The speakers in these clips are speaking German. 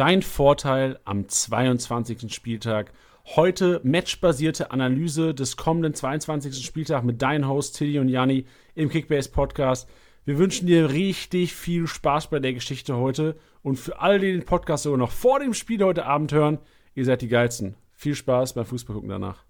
Dein Vorteil am 22. Spieltag. Heute matchbasierte Analyse des kommenden 22. Spieltags mit deinen Hosts Tilly und Janni im Kickbase Podcast. Wir wünschen dir richtig viel Spaß bei der Geschichte heute und für alle, die den Podcast sogar noch vor dem Spiel heute Abend hören, ihr seid die geilsten. Viel Spaß beim Fußball gucken danach.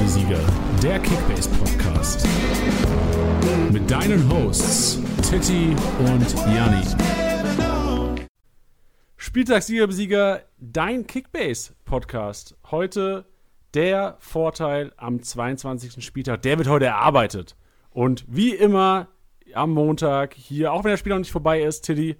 Wie Sieger, der Kickbase Podcast. Mit deinen Hosts Titti und Janni. Spieltagssieger Besieger, dein Kickbase-Podcast. Heute der Vorteil am 22. Spieltag. Der wird heute erarbeitet. Und wie immer am Montag hier, auch wenn der Spiel noch nicht vorbei ist, Tilly,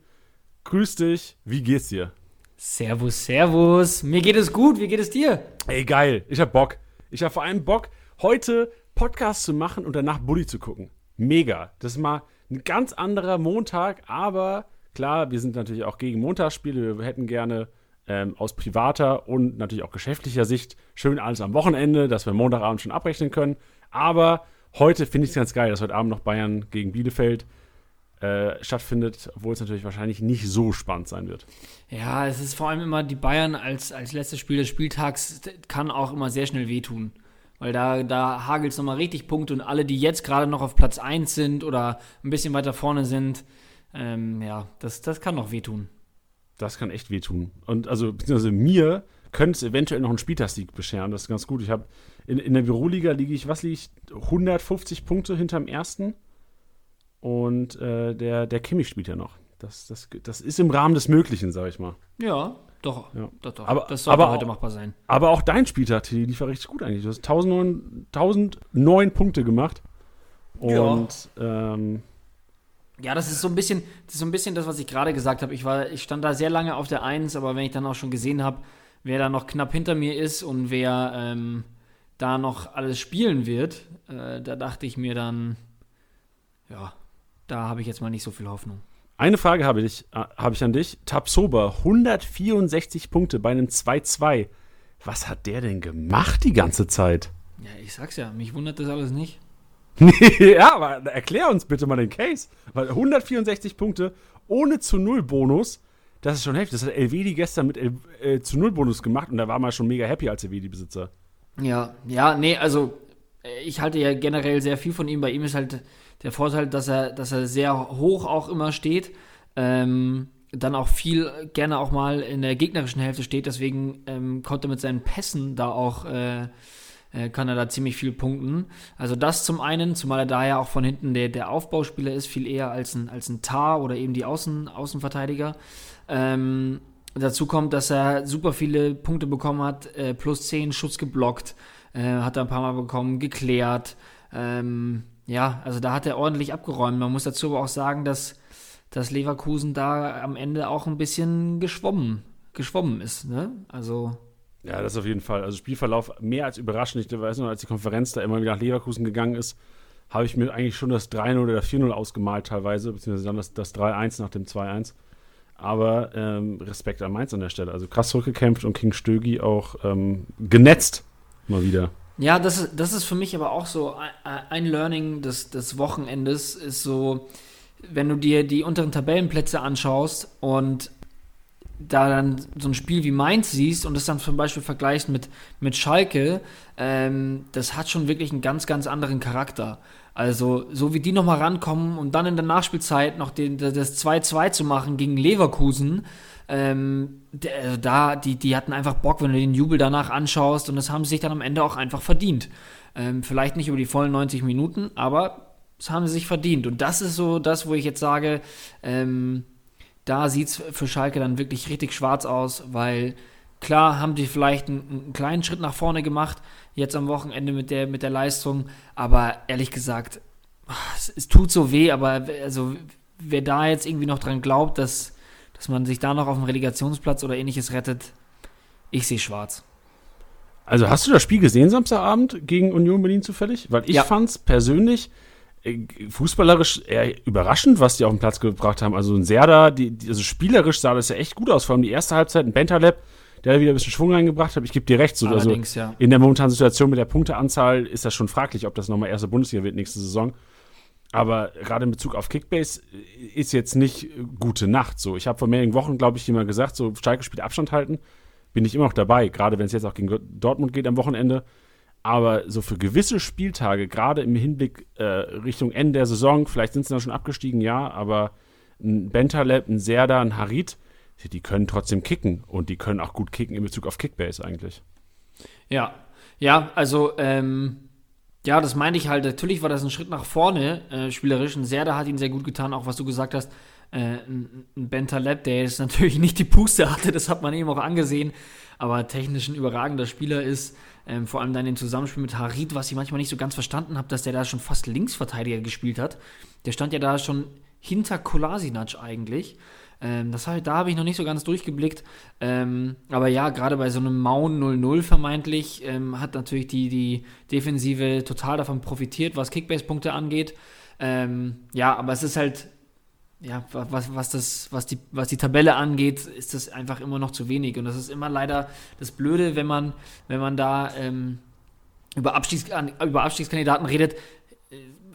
grüß dich. Wie geht's dir? Servus, servus. Mir geht es gut. Wie geht es dir? Ey, geil. Ich hab Bock. Ich hab vor allem Bock, heute Podcast zu machen und danach Bully zu gucken. Mega. Das ist mal ein ganz anderer Montag, aber klar, wir sind natürlich auch gegen Montagsspiele. Wir hätten gerne ähm, aus privater und natürlich auch geschäftlicher Sicht schön alles am Wochenende, dass wir Montagabend schon abrechnen können. Aber heute finde ich es ganz geil, dass heute Abend noch Bayern gegen Bielefeld äh, stattfindet, obwohl es natürlich wahrscheinlich nicht so spannend sein wird. Ja, es ist vor allem immer die Bayern als, als letztes Spiel des Spieltags kann auch immer sehr schnell wehtun. Weil da, da hagelt es nochmal richtig Punkte und alle, die jetzt gerade noch auf Platz 1 sind oder ein bisschen weiter vorne sind, ähm, ja, das, das kann noch wehtun. Das kann echt wehtun. Und also, beziehungsweise mir könnte es eventuell noch einen Spieltagssieg bescheren. Das ist ganz gut. Ich habe in, in der Büroliga liege ich, was liege ich? 150 Punkte hinterm ersten. Und äh, der, der Kimmich spielt ja noch. Das, das, das ist im Rahmen des Möglichen, sage ich mal. Ja, doch. Ja. doch, doch. Aber- das sollte aber- heute machbar sein. Aber auch dein Spieltag, Tilly, lief ja richtig gut eigentlich. Du hast 1009, 1009 Punkte gemacht. Ja. Und ähm, Ja, das ist so ein bisschen, das ist so ein bisschen das, was ich gerade gesagt habe. Ich war, ich stand da sehr lange auf der Eins, aber wenn ich dann auch schon gesehen habe, wer da noch knapp hinter mir ist und wer ähm, da noch alles spielen wird, äh, da dachte ich mir dann, ja, da habe ich jetzt mal nicht so viel Hoffnung. eine Frage habe ich, äh, habe ich an dich. Tabsoba, 164 Punkte bei einem 2-2. Was hat der denn gemacht die ganze Zeit? Ja, ich sag's ja, mich wundert das alles nicht. ja, aber erklär uns bitte mal den Case. Weil 164 Punkte ohne zu Null Bonus, das ist schon heftig. Das hat Elvedi gestern mit El äh, zu Null Bonus gemacht und da war man schon mega happy als Elvedi-Besitzer. Ja, ja, nee, also äh, ich halte ja generell sehr viel von ihm. Bei ihm ist halt der Vorteil, dass er, dass er sehr hoch auch immer steht. Ähm, dann auch viel gerne auch mal in der gegnerischen Hälfte steht. Deswegen ähm, konnte mit seinen Pässen da auch, äh, äh, kann er da ziemlich viel punkten. Also das zum einen, zumal er da ja auch von hinten der, der Aufbauspieler ist, viel eher als ein, als ein Tar oder eben die Außen, Außenverteidiger. Ähm, dazu kommt, dass er super viele Punkte bekommen hat, äh, plus 10 Schutz geblockt, äh, hat er ein paar Mal bekommen, geklärt. Ähm, ja, also da hat er ordentlich abgeräumt. Man muss dazu aber auch sagen, dass, dass Leverkusen da am Ende auch ein bisschen geschwommen, geschwommen ist. Ne? Also Ja, das auf jeden Fall. Also Spielverlauf mehr als überraschend. Ich weiß noch, als die Konferenz da immer wieder nach Leverkusen gegangen ist, habe ich mir eigentlich schon das 3-0 oder 4-0 ausgemalt teilweise, beziehungsweise dann das, das 3-1 nach dem 2-1. Aber ähm, Respekt an Mainz an der Stelle. Also krass zurückgekämpft und King Stögi auch ähm, genetzt mal wieder. Ja, das, ist- das ist für mich aber auch so ein, Learning des, des Wochenendes, ist so, wenn du dir die unteren Tabellenplätze anschaust und da dann so ein Spiel wie Mainz siehst und das dann zum Beispiel vergleichst mit, mit Schalke, ähm, das hat schon wirklich einen ganz, ganz anderen Charakter. Also, so wie die nochmal rankommen und dann in der Nachspielzeit noch den, das 2-2 zu machen gegen Leverkusen, ähm, also da, die, die hatten einfach Bock, wenn du den Jubel danach anschaust und das haben sie sich dann am Ende auch einfach verdient. Ähm, vielleicht nicht über die vollen 90 Minuten, aber das haben sie sich verdient. Und das ist so das, wo ich jetzt sage, ähm, da sieht es für Schalke dann wirklich richtig schwarz aus, weil klar haben die vielleicht einen, einen kleinen Schritt nach vorne gemacht, jetzt am Wochenende mit der, mit der Leistung, aber ehrlich gesagt, es, es tut so weh, aber also wer da jetzt irgendwie noch dran glaubt, dass, dass man sich da noch auf dem Relegationsplatz oder ähnliches rettet, ich sehe schwarz. Also hast du das Spiel gesehen Samstagabend gegen Union Berlin zufällig? Weil ich Ja. fand's persönlich äh, fußballerisch eher überraschend, was die auf den Platz gebracht haben. Also ein Serda, die, die, also spielerisch sah das ja echt gut aus. Vor allem die erste Halbzeit, ein Bentaleb, der wieder ein bisschen Schwung reingebracht hat. Ich gebe dir recht, so, also ja. in der momentanen Situation mit der Punkteanzahl ist das schon fraglich, ob das nochmal erste Bundesliga wird nächste Saison. Aber gerade in Bezug auf Kickbase ist jetzt nicht gute Nacht. So, ich habe vor mehreren Wochen, glaube ich, immer gesagt, so Schalke spielt Abstand halten. Bin ich immer noch dabei, gerade wenn es jetzt auch gegen Dortmund geht am Wochenende. Aber so für gewisse Spieltage, gerade im Hinblick äh, Richtung Ende der Saison, vielleicht sind sie dann schon abgestiegen, ja, aber ein Bentaleb, ein Serda, ein Harit, die können trotzdem kicken und die können auch gut kicken in Bezug auf Kickbase eigentlich. Ja, ja, also ähm, ja, das meinte ich halt. Natürlich war das ein Schritt nach vorne, äh, spielerisch. Ein Serda hat ihn sehr gut getan, auch was du gesagt hast. Äh, ein, ein Bentaleb, der jetzt natürlich nicht die Puste hatte, das hat man eben auch angesehen, aber technisch ein überragender Spieler ist. Ähm, vor allem dann im Zusammenspiel mit Harid, was ich manchmal nicht so ganz verstanden habe, dass der da schon fast Linksverteidiger gespielt hat. Der stand ja da schon hinter Kolasinac eigentlich. Ähm, das halt, da habe ich noch nicht so ganz durchgeblickt. Ähm, aber ja, gerade bei so einem Maun 0-0 vermeintlich ähm, hat natürlich die, die Defensive total davon profitiert, was Kickbase-Punkte angeht. Ähm, ja, aber es ist halt ja, was, was, das, was, die, was die Tabelle angeht, ist das einfach immer noch zu wenig. Und das ist immer leider das Blöde, wenn man, wenn man da ähm, über, Abstiegs, über Abstiegskandidaten redet.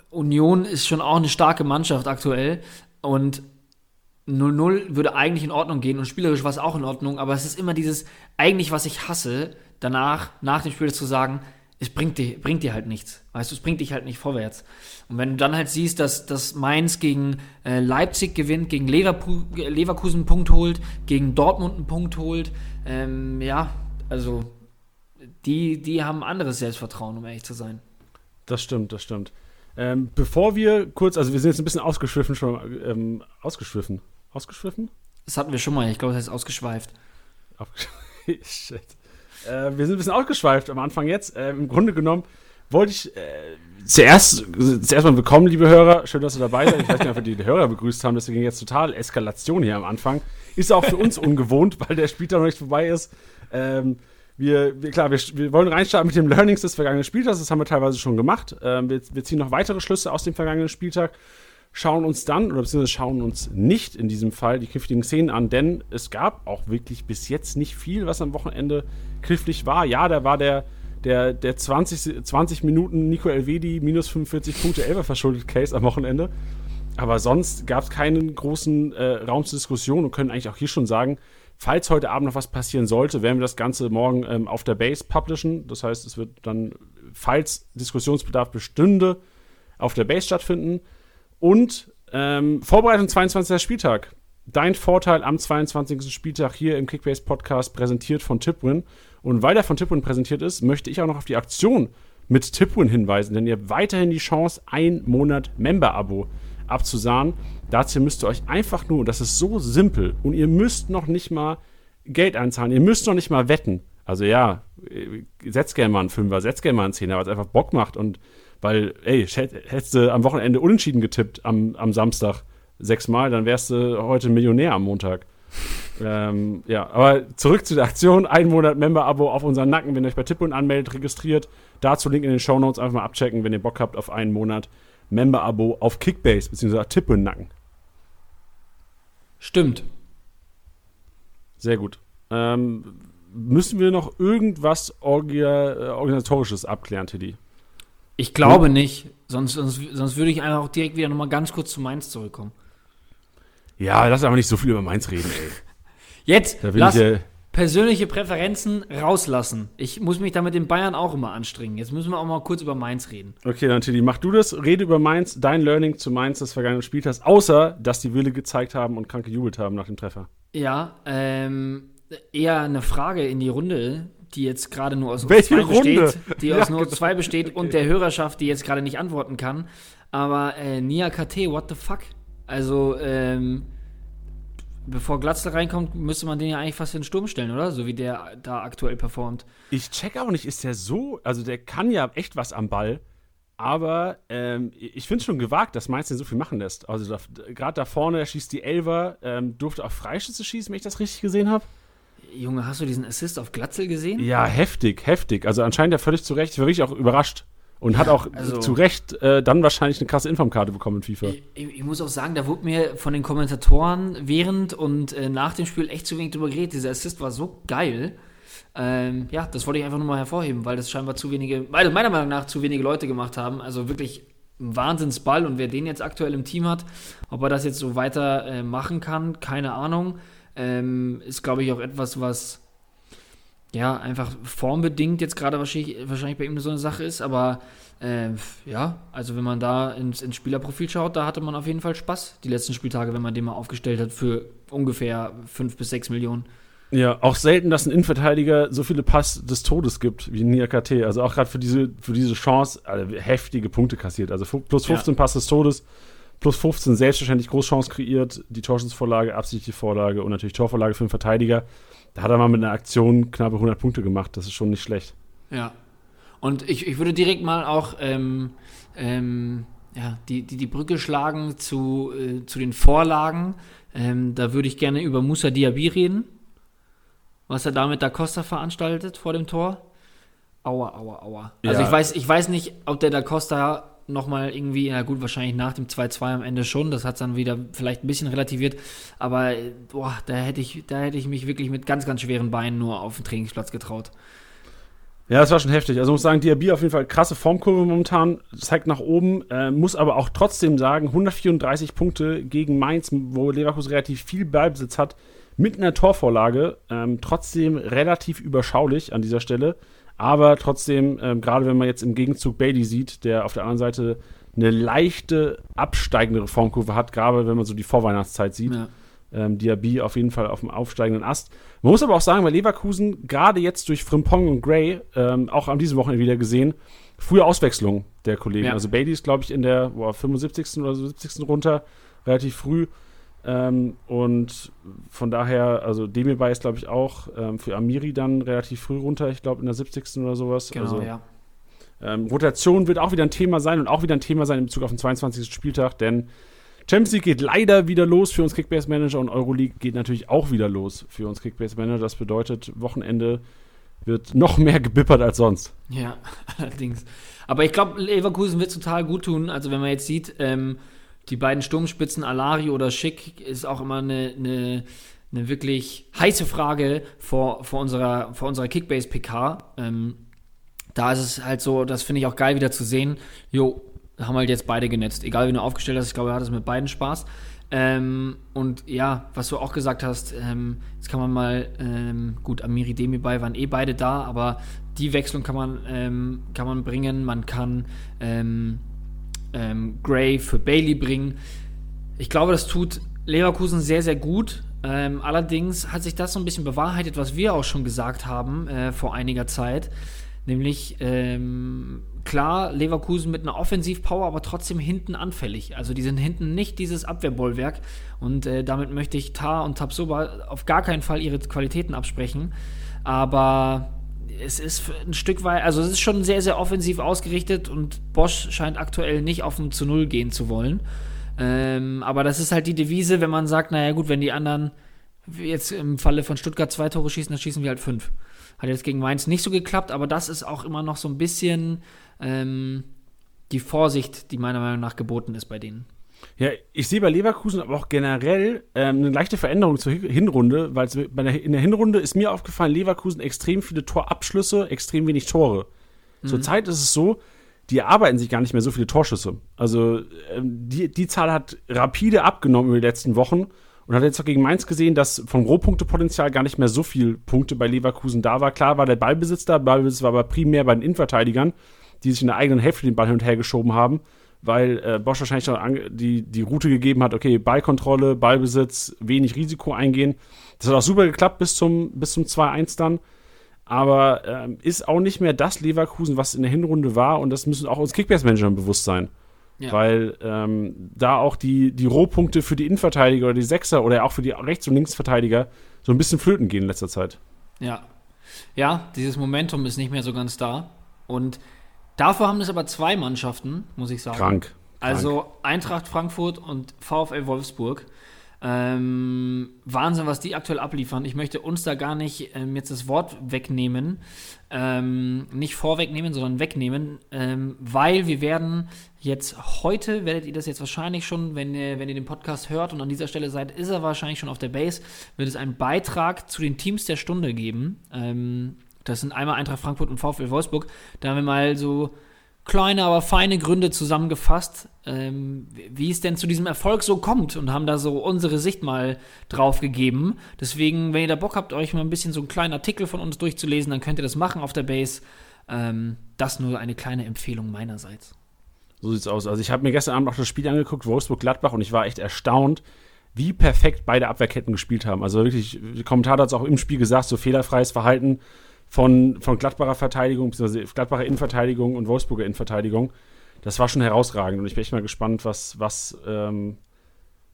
Union ist schon auch eine starke Mannschaft aktuell. Und 0-0 würde eigentlich in Ordnung gehen und spielerisch war es auch in Ordnung, aber es ist immer dieses, eigentlich was ich hasse, danach, nach dem Spiel zu sagen, es bringt dir, bringt dir halt nichts. Weißt du, es bringt dich halt nicht vorwärts. Und wenn du dann halt siehst, dass, dass Mainz gegen äh, Leipzig gewinnt, gegen Leverpu Leverkusen einen Punkt holt, gegen Dortmund einen Punkt holt, ähm, ja, also die, die haben anderes Selbstvertrauen, um ehrlich zu sein. Das stimmt, das stimmt. Ähm, bevor wir kurz, also wir sind jetzt ein bisschen ausgeschwiffen schon, ähm, ausgeschwiffen. Ausgeschwiffen? Das hatten wir schon mal, ich glaube, das heißt ausgeschweift. Shit. Äh, wir sind ein bisschen ausgeschweift am Anfang jetzt. Äh, Im Grunde genommen wollte ich äh, zuerst, zuerst mal willkommen, liebe Hörer. Schön, dass ihr dabei seid. Ich weiß nicht, ob wir die Hörer begrüßt haben. Deswegen jetzt total Eskalation hier am Anfang. Ist auch für uns ungewohnt, weil der Spieltag noch nicht vorbei ist. Ähm, wir, wir, klar, wir, wir, wollen reinstarten mit dem Learnings des vergangenen Spieltags. Das haben wir teilweise schon gemacht. Ähm, wir, wir, ziehen noch weitere Schlüsse aus dem vergangenen Spieltag schauen uns dann, oder beziehungsweise schauen uns nicht in diesem Fall die künftigen Szenen an, denn es gab auch wirklich bis jetzt nicht viel, was am Wochenende knifflig war. Ja, da war der, der, der 20, 20 Minuten Nico Elvedi minus 45 Punkte Elber verschuldet Case am Wochenende. Aber sonst gab es keinen großen äh, Raum zur Diskussion und können eigentlich auch hier schon sagen, falls heute Abend noch was passieren sollte, werden wir das Ganze morgen ähm, auf der Base publishen. Das heißt, es wird dann, falls Diskussionsbedarf bestünde, auf der Base stattfinden. Und ähm, Vorbereitung 22. Spieltag. Dein Vorteil am 22. Spieltag hier im Kickbase Podcast präsentiert von Tipwin. Und weil er von Tipwin präsentiert ist, möchte ich auch noch auf die Aktion mit Tipwin hinweisen, denn ihr habt weiterhin die Chance, ein Monat Member-Abo abzusahnen. Dazu müsst ihr euch einfach nur, das ist so simpel, und ihr müsst noch nicht mal Geld einzahlen, ihr müsst noch nicht mal wetten. Also ja, setzt gerne mal einen Fünfer, setzt gerne mal einen Zehner, weil es einfach Bock macht und weil, ey, hättest du am Wochenende unentschieden getippt am, am Samstag sechsmal, dann wärst du heute Millionär am Montag. ähm, ja, aber zurück zu der Aktion. Ein Monat Member-Abo auf unseren Nacken, wenn ihr euch bei Tippun anmeldet, registriert. Dazu Link in den Show Notes einfach mal abchecken, wenn ihr Bock habt auf einen Monat Member-Abo auf Kickbase bzw. Tippun Nacken. Stimmt. Sehr gut. Ähm, müssen wir noch irgendwas Orgi äh, Organisatorisches abklären, Tiddy? Ich glaube nicht. Sonst, sonst, sonst würde ich einfach auch direkt wieder nochmal ganz kurz zu Mainz zurückkommen. Ja, lass aber nicht so viel über Mainz reden, ey. Jetzt lass ich, äh, persönliche Präferenzen rauslassen. Ich muss mich da mit den Bayern auch immer anstrengen. Jetzt müssen wir auch mal kurz über Mainz reden. Okay, dann Tilly, mach du das. Rede über Mainz, dein Learning zu Mainz des vergangenen Spieltags, außer, dass die Wille gezeigt haben und krank gejubelt haben nach dem Treffer. Ja, ähm, eher eine Frage in die Runde die jetzt gerade nur aus Not 2 besteht, die ja, aus 2 genau. besteht okay. und der Hörerschaft, die jetzt gerade nicht antworten kann. Aber äh, Nia KT, what the fuck? Also, ähm, bevor Glatzel reinkommt, müsste man den ja eigentlich fast in den Sturm stellen, oder? So wie der da aktuell performt. Ich check auch nicht, ist der so, also der kann ja echt was am Ball, aber ähm, ich finde es schon gewagt, dass Mainz den so viel machen lässt. Also gerade da vorne, er schießt die Elver, ähm, durfte auch Freischüsse schießen, wenn ich das richtig gesehen habe. Junge, hast du diesen Assist auf Glatzel gesehen? Ja, heftig, heftig. Also anscheinend ja völlig zu Recht. Ich war wirklich auch überrascht. Und hat auch also- zu Recht äh, dann wahrscheinlich eine krasse Informkarte bekommen in FIFA. Ich, ich muss auch sagen, da wurde mir von den Kommentatoren während und äh, nach dem Spiel echt zu wenig drüber geredet. Dieser Assist war so geil. Ähm, ja, das wollte ich einfach nur mal hervorheben, weil das scheinbar zu wenige, also meiner Meinung nach zu wenige Leute gemacht haben. Also wirklich ein Wahnsinnsball und wer den jetzt aktuell im Team hat, ob er das jetzt so weiter äh, machen kann, keine Ahnung. Ähm, ist, glaube ich, auch etwas, was ja einfach formbedingt jetzt gerade wahrscheinlich, wahrscheinlich bei ihm so eine Sache ist, aber äh, ja, also wenn man da ins, ins Spielerprofil schaut, da hatte man auf jeden Fall Spaß die letzten Spieltage, wenn man den mal aufgestellt hat für ungefähr 5 bis 6 Millionen. Ja, auch selten, dass ein Innenverteidiger so viele Pass des Todes gibt wie Nia KT. Also auch gerade für diese, für diese Chance also heftige Punkte kassiert. Also plus 15 Pass des Todes, plus 15 selbstverständlich Großchance kreiert, die Torschussvorlage, absichtliche Vorlage und natürlich Torvorlage für den Verteidiger. Da hat er mal mit einer Aktion knappe 100 Punkte gemacht. Das ist schon nicht schlecht. Ja. Und ich, ich würde direkt mal auch ähm, ähm, ja, die, die, die Brücke schlagen zu, äh, zu den Vorlagen. Ähm, da würde ich gerne über Musa Diaby reden. Was er da mit Da Costa veranstaltet vor dem Tor. Aua, aua, aua. Also Ja. ich weiß, ich weiß nicht, ob der Da Costa nochmal irgendwie, na gut, wahrscheinlich nach dem 2-2 am Ende schon, das hat es dann wieder vielleicht ein bisschen relativiert, aber äh, boah, da hätte ich, da hätte ich mich wirklich mit ganz, ganz schweren Beinen nur auf den Trainingsplatz getraut. Ja, das war schon heftig. Also muss sagen, Diaby auf jeden Fall krasse Formkurve momentan, zeigt nach oben, äh, muss aber auch trotzdem sagen, 134 Punkte gegen Mainz, wo Leverkusen relativ viel Ballbesitz hat, mit einer Torvorlage, ähm, trotzdem relativ überschaulich an dieser Stelle. Aber trotzdem, ähm, gerade wenn man jetzt im Gegenzug Bailey sieht, der auf der anderen Seite eine leichte absteigendere Formkurve hat, gerade wenn man so die Vorweihnachtszeit sieht Ja. ähm, Diaby auf jeden Fall auf dem aufsteigenden Ast. Man muss aber auch sagen, bei Leverkusen, gerade jetzt durch Frimpong und Gray, ähm, auch an diesem Wochenende wieder gesehen, frühe Auswechslung der Kollegen. Ja. Also Bailey ist, glaube ich, in der boah, 75. oder so 70. runter, relativ früh. Ähm, und von daher, also Demirbay ist, glaube ich, auch ähm, für Amiri dann relativ früh runter, ich glaube in der 70. oder sowas. Genau, also, ja. ähm, Rotation wird auch wieder ein Thema sein und auch wieder ein Thema sein in Bezug auf den 22. Spieltag, denn Champions League geht leider wieder los für uns Kickbase Manager und Euroleague geht natürlich auch wieder los für uns Kickbase Manager. Das bedeutet, Wochenende wird noch mehr gebippert als sonst. Ja, allerdings. Aber ich glaube, Leverkusen wird total gut tun. Also wenn man jetzt sieht, ähm, die beiden Sturmspitzen, Alari oder Schick, ist auch immer eine, eine, eine wirklich heiße Frage vor, vor unserer, vor unserer Kickbase-PK. Ähm, da ist es halt so, das finde ich auch geil wieder zu sehen. Jo, haben halt jetzt beide genetzt. Egal wie du aufgestellt hast, ich glaube, er hat es mit beiden Spaß. Ähm, und ja, was du auch gesagt hast, ähm, jetzt kann man mal, ähm, gut, Amiri Demirbay waren eh beide da, aber die Wechselung kann man, ähm, kann man bringen. Man kann ähm, Gray für Bailey bringen. Ich glaube, das tut Leverkusen sehr, sehr gut. Ähm, allerdings hat sich das so ein bisschen bewahrheitet, was wir auch schon gesagt haben äh, vor einiger Zeit. Nämlich, ähm, klar, Leverkusen mit einer Offensivpower, aber trotzdem hinten anfällig. Also die sind hinten nicht dieses Abwehrbollwerk. Und äh, damit möchte ich Tar und Tabsoba auf gar keinen Fall ihre Qualitäten absprechen. Aber es ist ein Stück weit, also es ist schon sehr, sehr offensiv ausgerichtet und Bosch scheint aktuell nicht auf ein zu Null gehen zu wollen. Ähm, aber das ist halt die Devise, wenn man sagt, naja gut, wenn die anderen jetzt im Falle von Stuttgart zwei Tore schießen, dann schießen wir halt fünf. Hat jetzt gegen Mainz nicht so geklappt, aber das ist auch immer noch so ein bisschen ähm, die Vorsicht, die meiner Meinung nach geboten ist bei denen. Ja, ich sehe bei Leverkusen aber auch generell ähm, eine leichte Veränderung zur Hin- Hinrunde, weil der, in der Hinrunde ist mir aufgefallen, Leverkusen extrem viele Torabschlüsse, extrem wenig Tore. Zurzeit ist es so, die erarbeiten sich gar nicht mehr so viele Torschüsse. Also ähm, die, die Zahl hat rapide abgenommen über die letzten Wochen und hat jetzt auch gegen Mainz gesehen, dass vom Rohpunktepotenzial gar nicht mehr so viel Punkte bei Leverkusen da war. Klar war der Ballbesitz da, Ballbesitz war aber primär bei den Innenverteidigern, die sich in der eigenen Hälfte den Ball hin und her geschoben haben, weil äh, Bosch wahrscheinlich die, die Route gegeben hat, okay, Ballkontrolle, Ballbesitz, wenig Risiko eingehen. Das hat auch super geklappt bis zum, bis zum 2-1 dann. Aber ähm, ist auch nicht mehr das Leverkusen, was in der Hinrunde war. Und das müssen auch uns Kickbase-Managern bewusst sein. Ja. Weil ähm, da auch die, die Rohpunkte für die Innenverteidiger oder die Sechser oder auch für die Rechts- und Linksverteidiger so ein bisschen flöten gehen in letzter Zeit. Ja. Ja, dieses Momentum ist nicht mehr so ganz da. Und dafür haben es aber zwei Mannschaften, muss ich sagen. Krank. Also Eintracht Frankfurt und VfL Wolfsburg. Ähm, Wahnsinn, was die aktuell abliefern. Ich möchte uns da gar nicht ähm, jetzt das Wort wegnehmen, ähm, nicht vorwegnehmen, sondern wegnehmen, ähm, weil wir werden jetzt heute, werdet ihr das jetzt wahrscheinlich schon, wenn ihr, wenn ihr den Podcast hört und an dieser Stelle seid, ist er wahrscheinlich schon auf der Base, wird es einen Beitrag zu den Teams der Stunde geben. Das sind einmal Eintracht Frankfurt und VfL Wolfsburg. Da haben wir mal so kleine, aber feine Gründe zusammengefasst, ähm, wie es denn zu diesem Erfolg so kommt und haben da so unsere Sicht mal drauf gegeben. Deswegen, wenn ihr da Bock habt, euch mal ein bisschen so einen kleinen Artikel von uns durchzulesen, dann könnt ihr das machen auf der Base. Ähm, das nur eine kleine Empfehlung meinerseits. So sieht's aus. Also ich habe mir gestern Abend auch das Spiel angeguckt, Wolfsburg-Gladbach, und ich war echt erstaunt, wie perfekt beide Abwehrketten gespielt haben. Also wirklich, der Kommentator hat es auch im Spiel gesagt, so fehlerfreies Verhalten von, von Gladbacher Verteidigung, beziehungsweise Gladbacher Innenverteidigung und Wolfsburger Innenverteidigung. Das war schon herausragend und ich bin echt mal gespannt, was, was, ähm,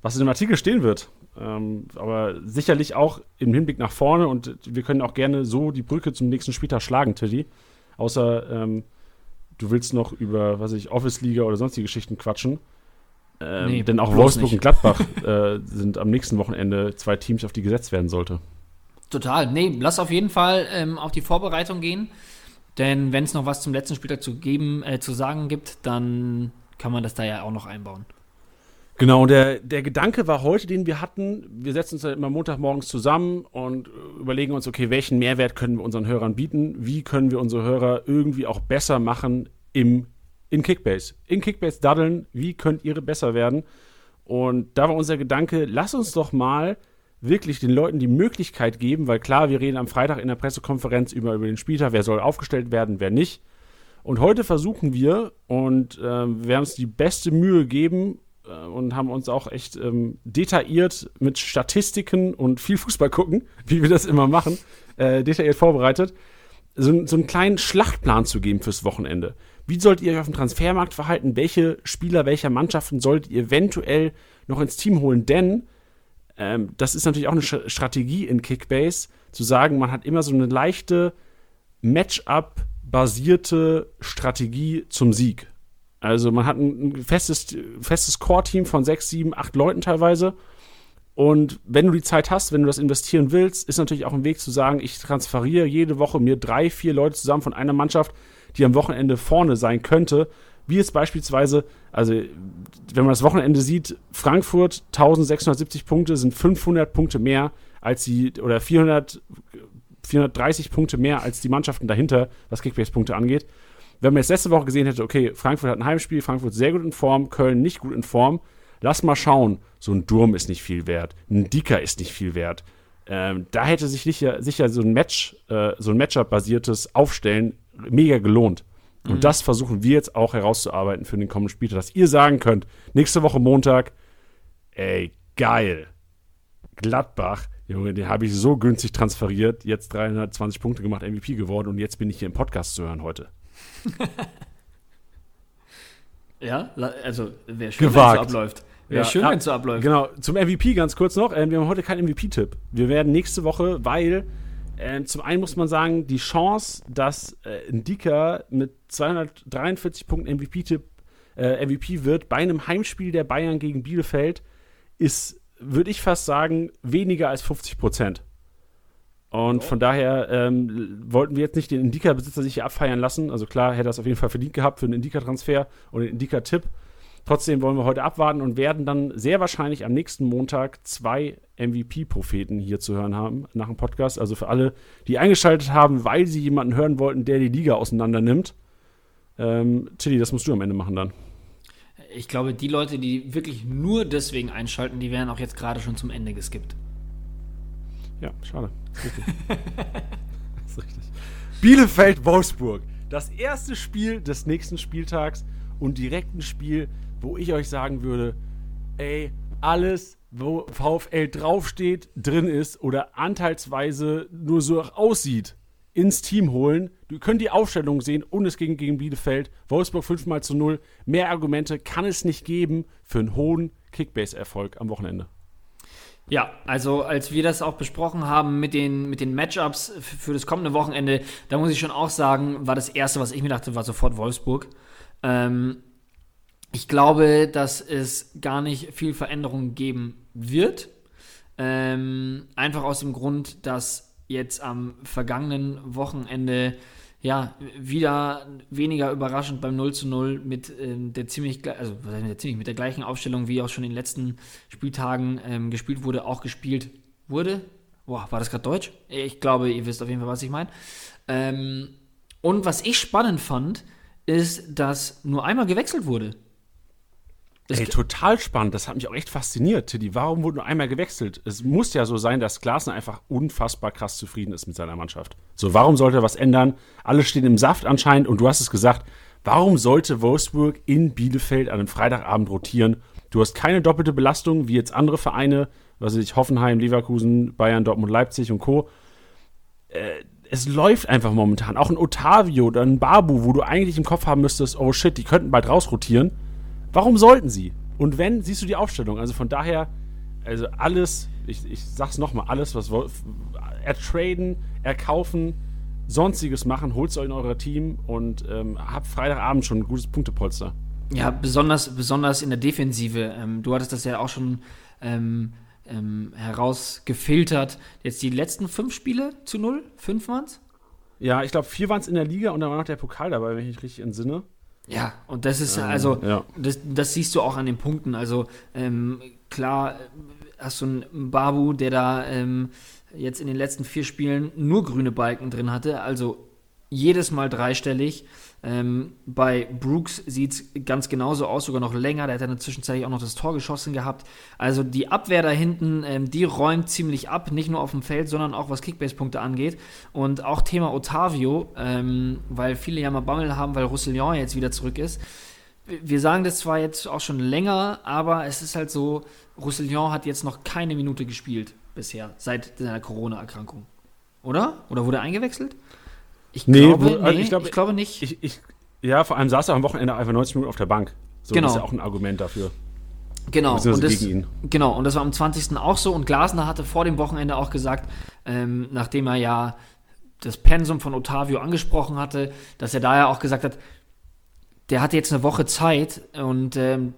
was in dem Artikel stehen wird. Ähm, aber sicherlich auch im Hinblick nach vorne und wir können auch gerne so die Brücke zum nächsten Spieltag schlagen, Teddy. Außer ähm, du willst noch über, was ich, Office-Liga oder sonstige Geschichten quatschen. Ähm, nee, denn auch Wolfsburg nicht. und Gladbach äh, sind am nächsten Wochenende zwei Teams, auf die gesetzt werden sollte. Total. Nee, lass auf jeden Fall ähm, auf die Vorbereitung gehen. Denn wenn es noch was zum letzten Spieltag zu geben, äh, zu sagen gibt, dann kann man das da ja auch noch einbauen. Genau, der, der Gedanke war heute, den wir hatten, wir setzen uns dann immer Montagmorgens zusammen und überlegen uns, okay, welchen Mehrwert können wir unseren Hörern bieten? Wie können wir unsere Hörer irgendwie auch besser machen im, in Kickbase? In Kickbase daddeln, wie könnt ihr besser werden? Und da war unser Gedanke, lass uns doch mal wirklich den Leuten die Möglichkeit geben, weil klar, wir reden am Freitag in der Pressekonferenz über, über den Spieltag, wer soll aufgestellt werden, wer nicht. Und heute versuchen wir und äh, wir werden uns die beste Mühe geben äh, und haben uns auch echt ähm, detailliert mit Statistiken und viel Fußball gucken, wie wir das immer machen, äh, detailliert vorbereitet, so, so einen kleinen Schlachtplan zu geben fürs Wochenende. Wie sollt ihr euch auf dem Transfermarkt verhalten? Welche Spieler welcher Mannschaften solltet ihr eventuell noch ins Team holen? Denn ähm, das ist natürlich auch eine Strategie in Kickbase, zu sagen, man hat immer so eine leichte Matchup-basierte Strategie zum Sieg. Also man hat ein, festes, festes Core-Team von sechs, sieben, acht Leuten teilweise. Und wenn du die Zeit hast, wenn du das investieren willst, ist natürlich auch ein Weg zu sagen, ich transferiere jede Woche mir drei, vier Leute zusammen von einer Mannschaft, die am Wochenende vorne sein könnte, wie jetzt beispielsweise, also wenn man das Wochenende sieht, Frankfurt 1670 Punkte sind 500 Punkte mehr als die, oder 400, 430 Punkte mehr als die Mannschaften dahinter, was Kickbase-Punkte angeht. Wenn man jetzt letzte Woche gesehen hätte, okay, Frankfurt hat ein Heimspiel, Frankfurt sehr gut in Form, Köln nicht gut in Form, lass mal schauen, so ein Durm ist nicht viel wert, ein Dicker ist nicht viel wert. Ähm, da hätte sich sicher, sicher so ein Match, äh, so ein Matchup-basiertes Aufstellen mega gelohnt. Und mhm. das versuchen wir jetzt auch herauszuarbeiten für den kommenden Spieltag, dass ihr sagen könnt, nächste Woche Montag, ey, geil. Gladbach, Junge, den habe ich so günstig transferiert, jetzt 320 Punkte gemacht, MVP geworden und jetzt bin ich hier im Podcast zu hören heute. ja, also wäre schön, wenn es so abläuft. Wäre ja, schön, wenn es so abläuft. Genau, zum MVP ganz kurz noch. Äh, wir haben heute keinen MVP-Tipp. Wir werden nächste Woche, weil äh, zum einen muss man sagen, die Chance, dass äh, Ndika mit 243 Punkten MVP-Tipp äh, MVP wird bei einem Heimspiel der Bayern gegen Bielefeld, ist, würde ich fast sagen, weniger als 50 Prozent. Und von daher ähm, wollten wir jetzt nicht den Indika-Besitzer sich hier abfeiern lassen. Also klar, hätte er es auf jeden Fall verdient gehabt für einen Indika-Transfer und einen Indika-Tipp. Trotzdem wollen wir heute abwarten und werden dann sehr wahrscheinlich am nächsten Montag zwei MVP-Propheten hier zu hören haben nach dem Podcast. Also für alle, die eingeschaltet haben, weil sie jemanden hören wollten, der die Liga auseinander nimmt. Ähm, Tilly, das musst du am Ende machen dann. Ich glaube, die Leute, die wirklich nur deswegen einschalten, die werden auch jetzt gerade schon zum Ende geskippt. Ja, schade. Richtig. das ist richtig. Bielefeld-Wolfsburg. Das erste Spiel des nächsten Spieltags und direkt ein Spiel, wo ich euch sagen würde, ey, alles, wo VfL draufsteht, drin ist oder anteilsweise nur so aussieht, ins Team holen. Du könnt die Aufstellung sehen und es gegen, gegen Bielefeld. Wolfsburg 5 mal zu 0. Mehr Argumente kann es nicht geben für einen hohen Kickbase-Erfolg am Wochenende. Ja, also als wir das auch besprochen haben mit den, mit den Matchups für das kommende Wochenende, da muss ich schon auch sagen, war das Erste, was ich mir dachte, war sofort Wolfsburg. Ähm, ich glaube, dass es gar nicht viel Veränderung geben wird. Ähm, einfach aus dem Grund, dass jetzt am vergangenen Wochenende ja, wieder weniger überraschend beim 0 zu 0 mit ähm, der ziemlich, also was heißt ziemlich, mit der gleichen Aufstellung, wie auch schon in den letzten Spieltagen ähm, gespielt wurde, auch gespielt wurde. Boah, war das gerade Deutsch? Ich glaube, ihr wisst auf jeden Fall, was ich meine. Ähm, und was ich spannend fand, ist, dass nur einmal gewechselt wurde. Ey, total spannend. Das hat mich auch echt fasziniert, Tiddy. Warum wurde nur einmal gewechselt? Es muss ja so sein, dass Glasner einfach unfassbar krass zufrieden ist mit seiner Mannschaft. So, warum sollte er was ändern? Alle stehen im Saft anscheinend und du hast es gesagt. Warum sollte Wolfsburg in Bielefeld an einem Freitagabend rotieren? Du hast keine doppelte Belastung wie jetzt andere Vereine, was weiß ich, Hoffenheim, Leverkusen, Bayern, Dortmund, Leipzig und Co. Äh, es läuft einfach momentan. Auch ein Otavio oder ein Babu, wo du eigentlich im Kopf haben müsstest, oh shit, die könnten bald rausrotieren Warum sollten sie? Und wenn, siehst du die Aufstellung. Also von daher, also alles, ich, ich sag's nochmal, alles, was ertraden, erkaufen, sonstiges machen, holt euch in euer Team und ähm, habt Freitagabend schon ein gutes Punktepolster. Ja, besonders, besonders in der Defensive. Ähm, du hattest das ja auch schon ähm, ähm, herausgefiltert. Jetzt die letzten fünf Spiele zu null? Fünf waren's? Ja, ich glaube, vier waren es in der Liga und dann war noch der Pokal dabei, wenn ich mich richtig entsinne. Ja, und das ist, also, ja. das, das siehst du auch an den Punkten. Also, ähm, klar, hast du einen Babu, der da ähm, jetzt in den letzten vier Spielen nur grüne Balken drin hatte, also jedes Mal dreistellig. Ähm, bei Brooks sieht es ganz genauso aus, sogar noch länger. Der hat dann zwischenzeitlich auch noch das Tor geschossen gehabt. Also die Abwehr da hinten, ähm, die räumt ziemlich ab, nicht nur auf dem Feld, sondern auch was Kickbase-Punkte angeht. Und auch Thema Otavio, ähm, weil viele ja mal Bammel haben, weil Roussillon jetzt wieder zurück ist. Wir sagen das zwar jetzt auch schon länger, aber es ist halt so, Roussillon hat jetzt noch keine Minute gespielt bisher, seit seiner Corona-Erkrankung. Oder? Oder wurde er eingewechselt? Ich nee, glaube, also nee, ich, glaube, ich glaube nicht. Ich, ich, ja, vor allem saß er am Wochenende einfach 90 Minuten auf der Bank. So, genau. Das ist ja auch ein Argument dafür. Genau. Und das, genau, und das war am 20. auch so. Und Glasner hatte vor dem Wochenende auch gesagt, ähm, nachdem er ja das Pensum von Otavio angesprochen hatte, dass er da ja auch gesagt hat, der hatte jetzt eine Woche Zeit und ähm,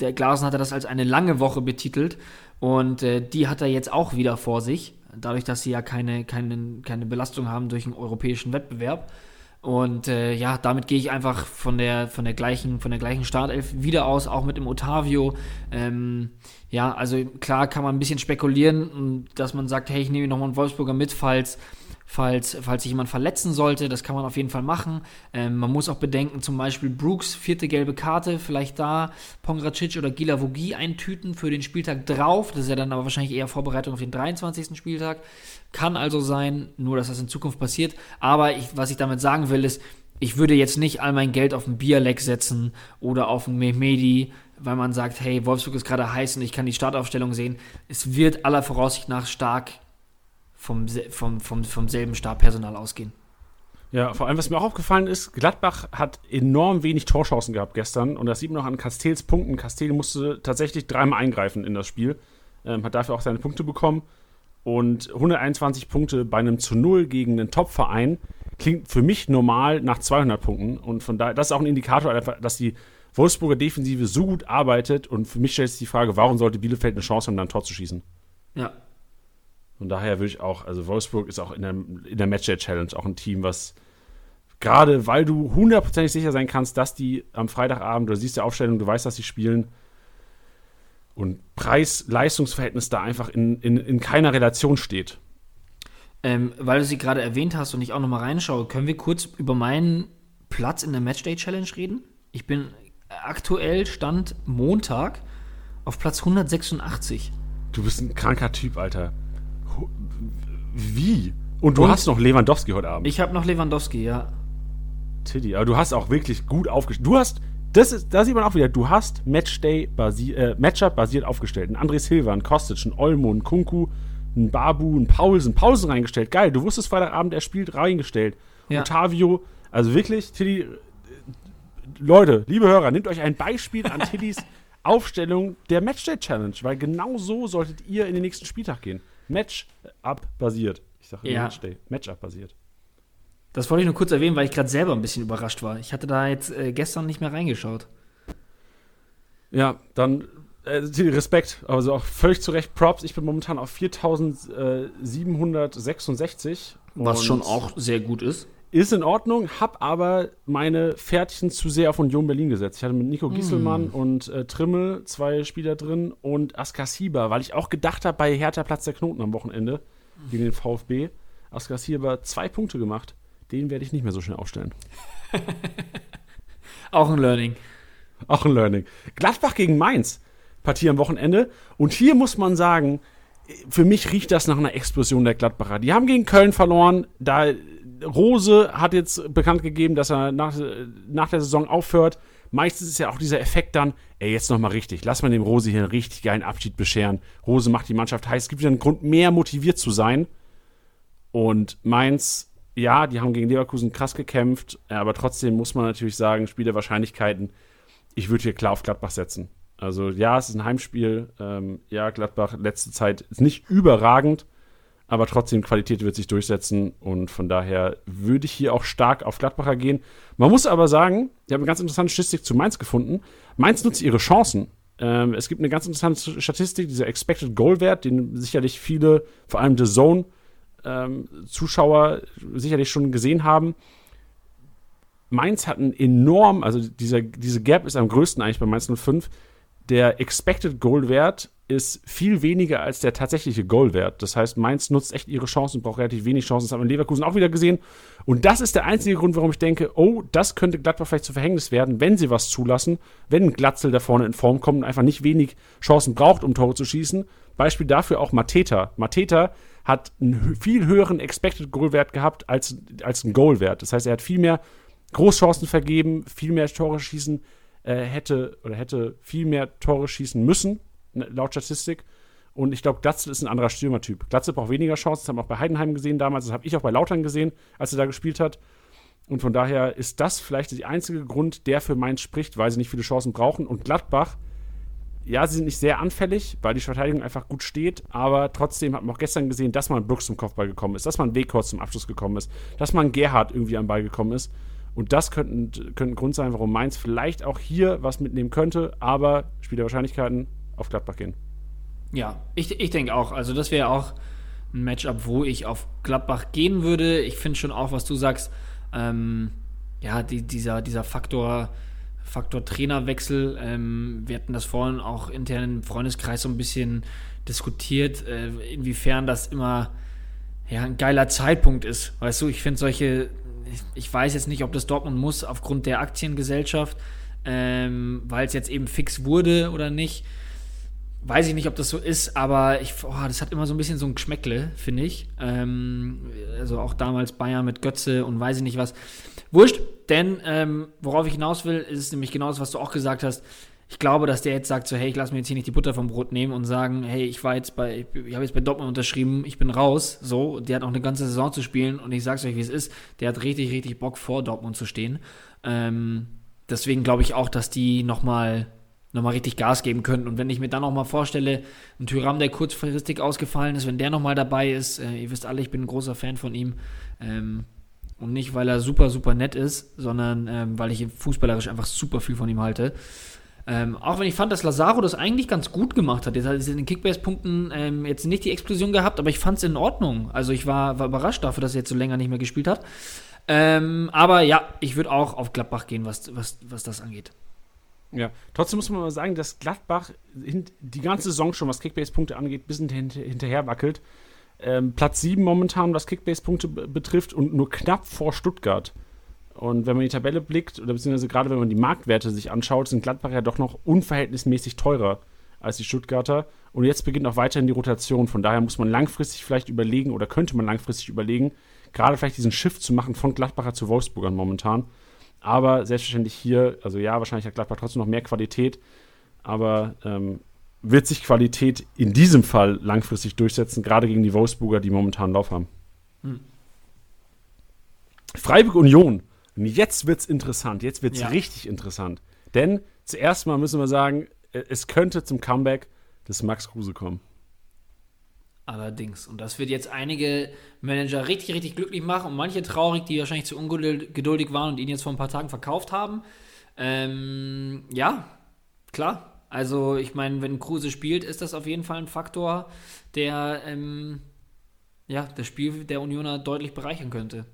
der Glasner hatte das als eine lange Woche betitelt und äh, die hat er jetzt auch wieder vor sich dadurch, dass sie ja keine, keine, keine Belastung haben durch einen europäischen Wettbewerb. Und äh, ja, damit gehe ich einfach von der, von der gleichen, von der gleichen Startelf wieder aus, auch mit dem Otavio. Ähm, ja, also klar kann man ein bisschen spekulieren, dass man sagt, hey, ich nehme nochmal einen Wolfsburger mit, falls falls, falls sich jemand verletzen sollte. Das kann man auf jeden Fall machen. Ähm, man muss auch bedenken, zum Beispiel Brooks, vierte gelbe Karte, vielleicht da Pongracic oder Gila Vogi eintüten für den Spieltag drauf. Das ist ja dann aber wahrscheinlich eher Vorbereitung auf den 23. Spieltag. Kann also sein, nur dass das in Zukunft passiert. Aber ich, was ich damit sagen will, ist, ich würde jetzt nicht all mein Geld auf einen Bierleck setzen oder auf einen Mehmedi, weil man sagt, hey, Wolfsburg ist gerade heiß und ich kann die Startaufstellung sehen. Es wird aller Voraussicht nach stark vom, vom, vom, vom selben Stabpersonal ausgehen. Ja, vor allem, was mir auch aufgefallen ist, Gladbach hat enorm wenig Torchancen gehabt gestern und das sieht man auch an Castells Punkten. Castell musste tatsächlich dreimal eingreifen in das Spiel, ähm, hat dafür auch seine Punkte bekommen und 121 Punkte bei einem zu Null gegen einen Top-Verein klingt für mich normal nach 200 Punkten und von daher, das ist auch ein Indikator, dass die Wolfsburger Defensive so gut arbeitet und für mich stellt sich die Frage, warum sollte Bielefeld eine Chance haben, dann ein Tor zu schießen? Ja, von daher würde ich auch, also Wolfsburg ist auch in der, in der Matchday-Challenge auch ein Team, was gerade, weil du hundertprozentig sicher sein kannst, dass die am Freitagabend, du siehst die Aufstellung, du weißt, dass sie spielen und Preis-Leistungsverhältnis da einfach in, in, in keiner Relation steht. Ähm, weil du sie gerade erwähnt hast und ich auch nochmal reinschaue, können wir kurz über meinen Platz in der Matchday-Challenge reden? Ich bin aktuell Stand Montag auf Platz 186. Du bist ein kranker Typ, Alter. Wie? Und du Und hast noch Lewandowski heute Abend. Ich habe noch Lewandowski, ja. Tiddy, aber du hast auch wirklich gut aufgestellt. Du hast, das ist, da sieht man auch wieder, du hast Matchday basi äh, Matchup basiert aufgestellt. Ein André Silva, ein Kostic, ein Olmo, ein Kunku, ein Babu, ein Paulsen, Pausen reingestellt. Geil, du wusstest Freitagabend, er spielt reingestellt. Ja. Otavio, also wirklich, Tiddy, Leute, liebe Hörer, nehmt euch ein Beispiel an Tiddys Aufstellung der Matchday Challenge, weil genau so solltet ihr in den nächsten Spieltag gehen. Match-up basiert. Ich sage ja. Matchday. Match-up basiert. Das wollte ich nur kurz erwähnen, weil ich gerade selber ein bisschen überrascht war. Ich hatte da jetzt äh, gestern nicht mehr reingeschaut. Ja, dann äh, Respekt, also auch völlig zu Recht Props. Ich bin momentan auf 4766. Was schon auch sehr gut ist. Ist in Ordnung, hab aber meine Pferdchen zu sehr auf Union Berlin gesetzt. Ich hatte mit Nico Gieselmann mm. und äh, Trimmel zwei Spieler drin und Askasiba, weil ich auch gedacht habe, bei Hertha Platz der Knoten am Wochenende gegen den VfB. Askasiba zwei Punkte gemacht. Den werde ich nicht mehr so schnell aufstellen. auch ein Learning. Auch ein Learning. Gladbach gegen Mainz. Partie am Wochenende. Und hier muss man sagen, für mich riecht das nach einer Explosion der Gladbacher. Die haben gegen Köln verloren. Da Rose hat jetzt bekannt gegeben, dass er nach, nach der Saison aufhört. Meistens ist ja auch dieser Effekt dann, ey, jetzt nochmal richtig. Lass mal dem Rose hier einen richtig geilen Abschied bescheren. Rose macht die Mannschaft heiß. Es gibt wieder einen Grund, mehr motiviert zu sein. Und Mainz, ja, die haben gegen Leverkusen krass gekämpft. Aber trotzdem muss man natürlich sagen, Spiel der Wahrscheinlichkeiten. Ich würde hier klar auf Gladbach setzen. Also ja, es ist ein Heimspiel. Ähm, ja, Gladbach letzte Zeit ist nicht überragend, aber trotzdem Qualität wird sich durchsetzen und von daher würde ich hier auch stark auf Gladbacher gehen. Man muss aber sagen, ich habe eine ganz interessante Statistik zu Mainz gefunden. Mainz nutzt ihre Chancen. Ähm, es gibt eine ganz interessante Statistik, dieser Expected Goal Wert, den sicherlich viele, vor allem The Zone ähm, Zuschauer sicherlich schon gesehen haben. Mainz hat einen enorm, also dieser, diese Gap ist am größten eigentlich bei Mainz 05 der Expected Goal Wert ist viel weniger als der tatsächliche Goal-Wert. Das heißt, Mainz nutzt echt ihre Chancen, braucht relativ wenig Chancen. Das haben wir in Leverkusen auch wieder gesehen. Und das ist der einzige Grund, warum ich denke, oh, das könnte Gladbach vielleicht zu Verhängnis werden, wenn sie was zulassen, wenn Glatzel da vorne in Form kommt und einfach nicht wenig Chancen braucht, um Tore zu schießen. Beispiel dafür auch Mateta. Mateta hat einen viel höheren Expected Goal-Wert gehabt als, als einen Goal-Wert. Das heißt, er hat viel mehr Großchancen vergeben, viel mehr Tore schießen äh, hätte oder hätte viel mehr Tore schießen müssen, ne, laut Statistik. Und ich glaube, Glatzel ist ein anderer Stürmertyp. Glatzel braucht weniger Chancen, das haben wir auch bei Heidenheim gesehen damals, das habe ich auch bei Lautern gesehen, als er da gespielt hat. Und von daher ist das vielleicht der einzige Grund, der für Mainz spricht, weil sie nicht viele Chancen brauchen. Und Gladbach, ja, sie sind nicht sehr anfällig, weil die Verteidigung einfach gut steht, aber trotzdem hat man auch gestern gesehen, dass man Brooks zum Kopfball gekommen ist, dass man Weghorst zum Abschluss gekommen ist, dass man Gerhard irgendwie am Ball gekommen ist. Und das könnte, könnte ein Grund sein, warum Mainz vielleicht auch hier was mitnehmen könnte, aber Spiel der Wahrscheinlichkeiten auf Gladbach gehen. Ja, ich, ich denke auch. Also, das wäre auch ein Matchup, wo ich auf Gladbach gehen würde. Ich finde schon auch, was du sagst, ähm, ja, die, dieser, dieser Faktor, Faktor Trainerwechsel. Ähm, wir hatten das vorhin auch intern im Freundeskreis so ein bisschen diskutiert, äh, inwiefern das immer ja, ein geiler Zeitpunkt ist. Weißt du, ich finde solche ich weiß jetzt nicht, ob das Dortmund muss aufgrund der Aktiengesellschaft, ähm, weil es jetzt eben fix wurde oder nicht. Weiß ich nicht, ob das so ist, aber ich, oh, das hat immer so ein bisschen so ein Geschmäckle, finde ich. Ähm, also auch damals Bayern mit Götze und weiß ich nicht was. Wurscht, denn ähm, worauf ich hinaus will, ist nämlich genau das, was du auch gesagt hast ich glaube, dass der jetzt sagt so, hey, ich lasse mir jetzt hier nicht die Butter vom Brot nehmen und sagen, hey, ich war jetzt bei, ich habe jetzt bei Dortmund unterschrieben, ich bin raus, so, der hat auch eine ganze Saison zu spielen und ich sag's euch, wie es ist, der hat richtig, richtig Bock vor Dortmund zu stehen. Ähm, deswegen glaube ich auch, dass die nochmal noch mal richtig Gas geben könnten. Und wenn ich mir dann nochmal vorstelle, ein Tyram, der kurzfristig ausgefallen ist, wenn der nochmal dabei ist, äh, ihr wisst alle, ich bin ein großer Fan von ihm. Ähm, und nicht, weil er super, super nett ist, sondern ähm, weil ich fußballerisch einfach super viel von ihm halte. Ähm, auch wenn ich fand, dass Lazaro das eigentlich ganz gut gemacht hat. Jetzt hat er in den Kickbase-Punkten ähm, jetzt nicht die Explosion gehabt, aber ich fand es in Ordnung. Also ich war, war, überrascht dafür, dass er jetzt so länger nicht mehr gespielt hat. Ähm, aber ja, ich würde auch auf Gladbach gehen, was, was, was das angeht. Ja, trotzdem muss man mal sagen, dass Gladbach die ganze Saison schon, was Kickbase-Punkte angeht, ein bisschen hinter, hinterher wackelt. Ähm, Platz 7 momentan, was Kickbase-Punkte betrifft und nur knapp vor Stuttgart. Und wenn man die Tabelle blickt, oder beziehungsweise gerade wenn man die Marktwerte sich anschaut, sind Gladbach ja doch noch unverhältnismäßig teurer als die Stuttgarter. Und jetzt beginnt auch weiterhin die Rotation. Von daher muss man langfristig vielleicht überlegen oder könnte man langfristig überlegen, gerade vielleicht diesen Shift zu machen von Gladbacher zu Wolfsburgern momentan. Aber selbstverständlich hier, also ja, wahrscheinlich hat Gladbach trotzdem noch mehr Qualität, aber ähm, wird sich Qualität in diesem Fall langfristig durchsetzen, gerade gegen die Wolfsburger, die momentan Lauf haben. Hm. Freiburg Union und jetzt wird es interessant, jetzt wird es ja. richtig interessant. Denn zuerst mal müssen wir sagen, äh, es könnte zum Comeback des Max Kruse kommen. Allerdings. Und das wird jetzt einige Manager richtig, richtig glücklich machen und manche traurig, die wahrscheinlich zu ungeduldig waren und ihn jetzt vor ein paar Tagen verkauft haben. Ähm, ja, klar. Also ich meine, wenn Kruse spielt, ist das auf jeden Fall ein Faktor, der ähm, ja, das Spiel der Unioner deutlich bereichern könnte.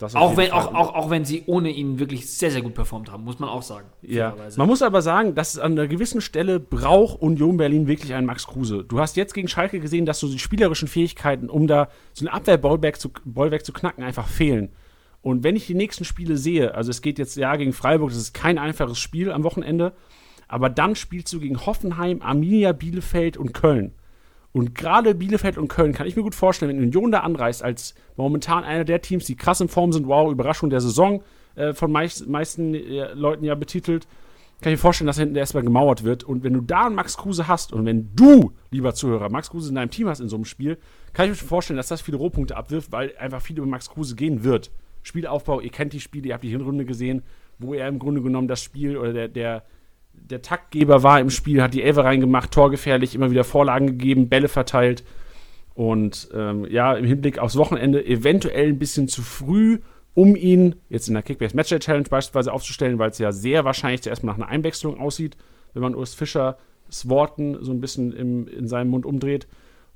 Auch wenn, auch, auch, auch wenn sie ohne ihn wirklich sehr, sehr gut performt haben, muss man auch sagen. Ja. Man muss aber sagen, dass an einer gewissen Stelle braucht Union Berlin wirklich einen Max Kruse. Du hast jetzt gegen Schalke gesehen, dass so die spielerischen Fähigkeiten, um da so ein Abwehrbollwerk zu, zu knacken, einfach fehlen. Und wenn ich die nächsten Spiele sehe, also es geht jetzt ja gegen Freiburg, das ist kein einfaches Spiel am Wochenende, aber dann spielst du gegen Hoffenheim, Arminia, Bielefeld und Köln. Und gerade Bielefeld und Köln kann ich mir gut vorstellen, wenn Union da anreist, als momentan einer der Teams, die krass in Form sind, wow, Überraschung der Saison, äh, von meist, meisten äh, Leuten ja betitelt, kann ich mir vorstellen, dass hinten erstmal gemauert wird. Und wenn du da einen Max Kruse hast und wenn du, lieber Zuhörer, Max Kruse in deinem Team hast in so einem Spiel, kann ich mir vorstellen, dass das viele Rohpunkte abwirft, weil einfach viel über Max Kruse gehen wird. Spielaufbau, ihr kennt die Spiele, ihr habt die Hinrunde gesehen, wo er im Grunde genommen das Spiel oder der, der der Taktgeber war im Spiel, hat die Elfe reingemacht, torgefährlich, immer wieder Vorlagen gegeben, Bälle verteilt. Und ähm, ja, im Hinblick aufs Wochenende eventuell ein bisschen zu früh, um ihn jetzt in der Kickbase Matchday Challenge beispielsweise aufzustellen, weil es ja sehr wahrscheinlich zuerst mal nach einer Einwechslung aussieht, wenn man Urs Fischer Worten so ein bisschen im, in seinem Mund umdreht.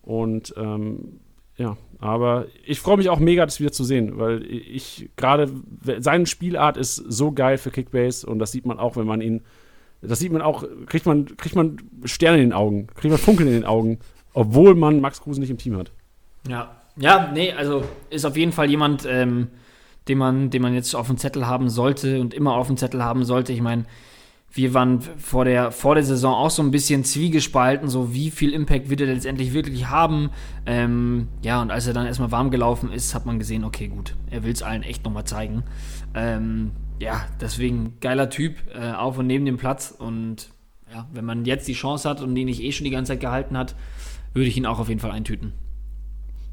Und ähm, ja, aber ich freue mich auch mega, das wieder zu sehen, weil ich gerade, seine Spielart ist so geil für Kickbase und das sieht man auch, wenn man ihn das sieht man auch, kriegt man, kriegt man Sterne in den Augen, kriegt man Funkeln in den Augen, obwohl man Max Kruse nicht im Team hat. Ja, ja, nee, also ist auf jeden Fall jemand, ähm, den, man, den man jetzt auf dem Zettel haben sollte und immer auf dem Zettel haben sollte. Ich meine, wir waren vor der, vor der Saison auch so ein bisschen zwiegespalten, so wie viel Impact wird er letztendlich wirklich haben. Ähm, ja, und als er dann erstmal warm gelaufen ist, hat man gesehen, okay, gut, er will es allen echt nochmal zeigen. Ähm, ja, deswegen geiler Typ, äh, auf und neben dem Platz. Und ja, wenn man jetzt die Chance hat und den nicht eh schon die ganze Zeit gehalten hat, würde ich ihn auch auf jeden Fall eintüten.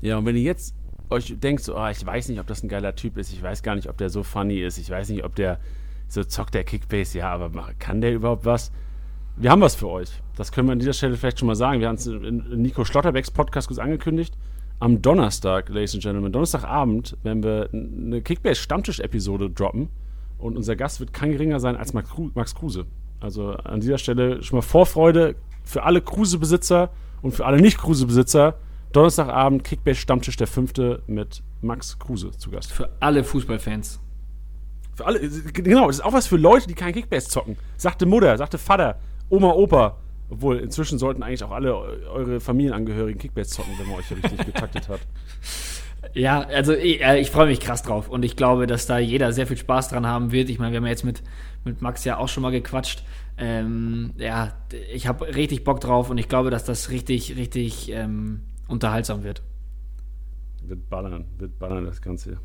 Ja, und wenn ihr jetzt euch denkt, so, oh, ich weiß nicht, ob das ein geiler Typ ist, ich weiß gar nicht, ob der so funny ist, ich weiß nicht, ob der so zockt der Kickbase, ja, aber kann der überhaupt was? Wir haben was für euch. Das können wir an dieser Stelle vielleicht schon mal sagen. Wir haben es in Nico Schlotterbecks Podcast kurz angekündigt. Am Donnerstag, Ladies and Gentlemen, Donnerstagabend, werden wir eine Kickbase-Stammtisch-Episode droppen. Und unser Gast wird kein geringer sein als Max Kruse. Also an dieser Stelle schon mal Vorfreude für alle Kruse-Besitzer und für alle Nicht-Kruse-Besitzer. Donnerstagabend Kickbase Stammtisch der fünfte mit Max Kruse zu Gast. Für alle Fußballfans. Für alle, genau, das ist auch was für Leute, die kein Kickbase zocken. Sagte Mutter, sagte Vater, Oma, Opa. Obwohl, inzwischen sollten eigentlich auch alle eure Familienangehörigen Kickbase zocken, wenn man euch richtig getaktet hat. Ja, also ich, äh, ich freue mich krass drauf und ich glaube, dass da jeder sehr viel Spaß dran haben wird. Ich meine, wir haben ja jetzt mit, mit Max ja auch schon mal gequatscht. Ähm, ja, ich habe richtig Bock drauf und ich glaube, dass das richtig, richtig ähm, unterhaltsam wird. Wird ballern, wird ballern das Ganze.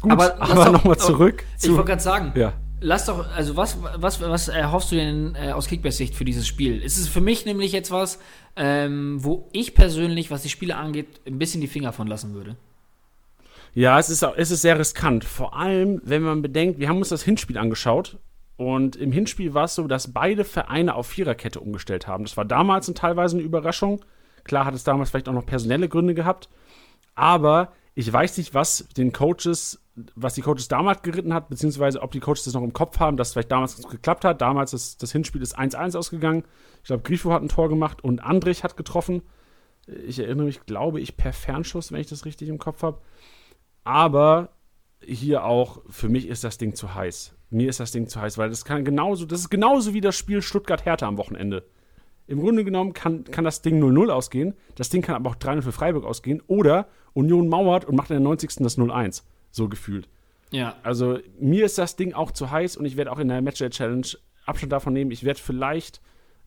Gut, aber, aber nochmal oh, zurück. Ich wollte gerade sagen, ja. lass doch, also was, was, was erhoffst du denn äh, aus Kickbase-Sicht für dieses Spiel? Ist es für mich nämlich jetzt was, ähm, wo ich persönlich, was die Spiele angeht, ein bisschen die Finger von lassen würde? Ja, es ist, es ist sehr riskant. Vor allem, wenn man bedenkt, wir haben uns das Hinspiel angeschaut. Und im Hinspiel war es so, dass beide Vereine auf Viererkette umgestellt haben. Das war damals und teilweise eine Überraschung. Klar hat es damals vielleicht auch noch personelle Gründe gehabt. Aber ich weiß nicht, was den Coaches, was die Coaches damals geritten hat, beziehungsweise ob die Coaches das noch im Kopf haben, dass es vielleicht damals geklappt hat. Damals ist das Hinspiel ist 1-1 ausgegangen. Ich glaube, Grifo hat ein Tor gemacht und Andrich hat getroffen. Ich erinnere mich, glaube ich, per Fernschuss, wenn ich das richtig im Kopf habe. Aber hier auch, für mich ist das Ding zu heiß. Mir ist das Ding zu heiß, weil das kann genauso, das ist genauso wie das Spiel Stuttgart-Hertha am Wochenende. Im Grunde genommen kann, kann das Ding 0-0 ausgehen, das Ding kann aber auch 3-0 für Freiburg ausgehen oder Union mauert und macht in der 90. das 0-1. So gefühlt. Ja. Also mir ist das Ding auch zu heiß und ich werde auch in der Matchday Challenge Abstand davon nehmen. Ich werde vielleicht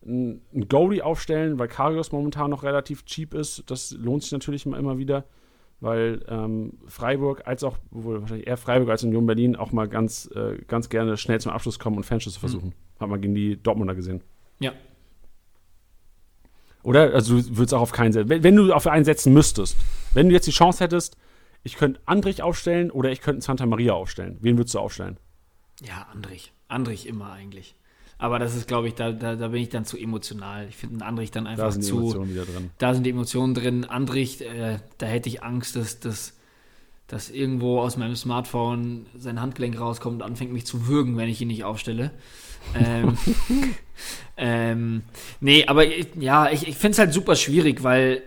einen Goalie aufstellen, weil Karius momentan noch relativ cheap ist. Das lohnt sich natürlich immer wieder weil ähm, Freiburg als auch, wohl wahrscheinlich eher Freiburg als Union Berlin auch mal ganz, äh, ganz gerne schnell zum Abschluss kommen und Fanschüsse versuchen. Mhm. Hat man gegen die Dortmunder gesehen. Ja. Oder? Also du würdest auch auf keinen setzen. Wenn, wenn, du auf einen setzen müsstest, wenn du jetzt die Chance hättest, ich könnte Andrich aufstellen oder ich könnte Santa Maria aufstellen. Wen würdest du aufstellen? Ja, Andrich. Andrich immer eigentlich. Aber das ist, glaube ich, da, da, da bin ich dann zu emotional. Ich finde Andrich dann einfach da sind zu. Die Emotionen wieder drin. Da sind die Emotionen drin. Andrich, äh, da hätte ich Angst, dass, dass, dass irgendwo aus meinem Smartphone sein Handgelenk rauskommt und anfängt mich zu würgen, wenn ich ihn nicht aufstelle. ähm, ähm, nee, aber ja, ich, ich finde es halt super schwierig, weil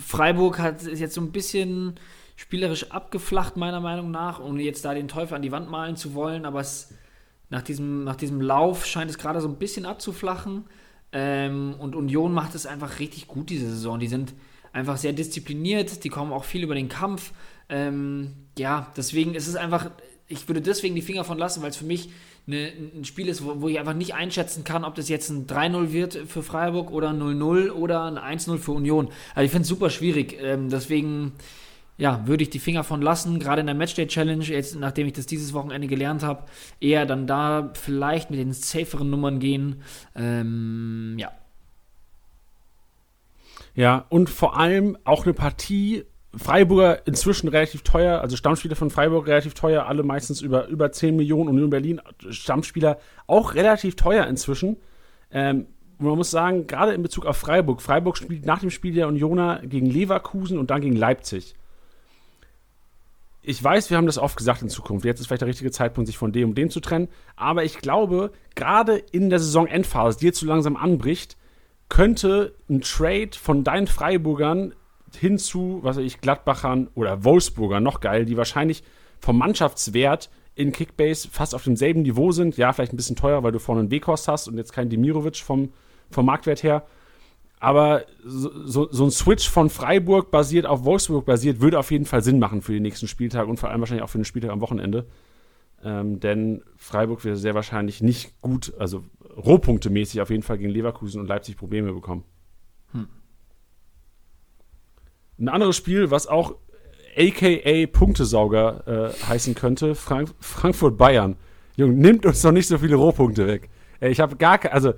Freiburg hat ist jetzt so ein bisschen spielerisch abgeflacht, meiner Meinung nach, ohne jetzt da den Teufel an die Wand malen zu wollen, aber es, nach, diesem, nach diesem Lauf scheint es gerade so ein bisschen abzuflachen. Ähm, und Union macht es einfach richtig gut diese Saison. Die sind einfach sehr diszipliniert, die kommen auch viel über den Kampf. Ähm, ja, deswegen ist es einfach, ich würde deswegen die Finger von lassen, weil es für mich eine, ein Spiel ist, wo, wo, ich einfach nicht einschätzen kann, ob das jetzt ein 3-0 wird für Freiburg oder ein 0-0 oder ein 1-0 für Union. Also ich finde es super schwierig. Ähm, deswegen ja, würde ich die Finger von lassen, gerade in der Matchday Challenge, jetzt nachdem ich das dieses Wochenende gelernt habe, eher dann da vielleicht mit den saferen Nummern gehen. Ähm, ja. Ja, und vor allem auch eine Partie, Freiburger inzwischen relativ teuer, also Stammspieler von Freiburg relativ teuer, alle meistens über, über 10 Millionen, Union Berlin Stammspieler auch relativ teuer inzwischen. Ähm, man muss sagen, gerade in Bezug auf Freiburg, Freiburg spielt nach dem Spiel der Unioner gegen Leverkusen und dann gegen Leipzig ich weiß, wir haben das oft gesagt in Zukunft. Jetzt ist vielleicht der richtige Zeitpunkt, sich von dem und dem zu trennen. Aber ich glaube, gerade in der Saisonendphase, die jetzt so langsam anbricht, könnte ein Trade von deinen Freiburgern hin zu, was weiß ich, Gladbachern oder Wolfsburgern, noch geil, die wahrscheinlich vom Mannschaftswert in Kickbase fast auf demselben Niveau sind. Ja, vielleicht ein bisschen teuer, weil du vorne einen Wekost hast und jetzt keinen Demirovic vom, vom Marktwert her. Aber so, so, ein Switch von Freiburg basiert auf Wolfsburg basiert, würde auf jeden Fall Sinn machen für den nächsten Spieltag und vor allem wahrscheinlich auch für den Spieltag am Wochenende. Ähm, denn Freiburg wird sehr wahrscheinlich nicht gut, also rohpunktemäßig auf jeden Fall gegen Leverkusen und Leipzig Probleme bekommen. Hm. Ein anderes Spiel, was auch aka Punktesauger äh, heißen könnte, Frank Frankfurt-Bayern. Junge, nimmt uns doch nicht so viele Rohpunkte weg. Ich habe gar keine, also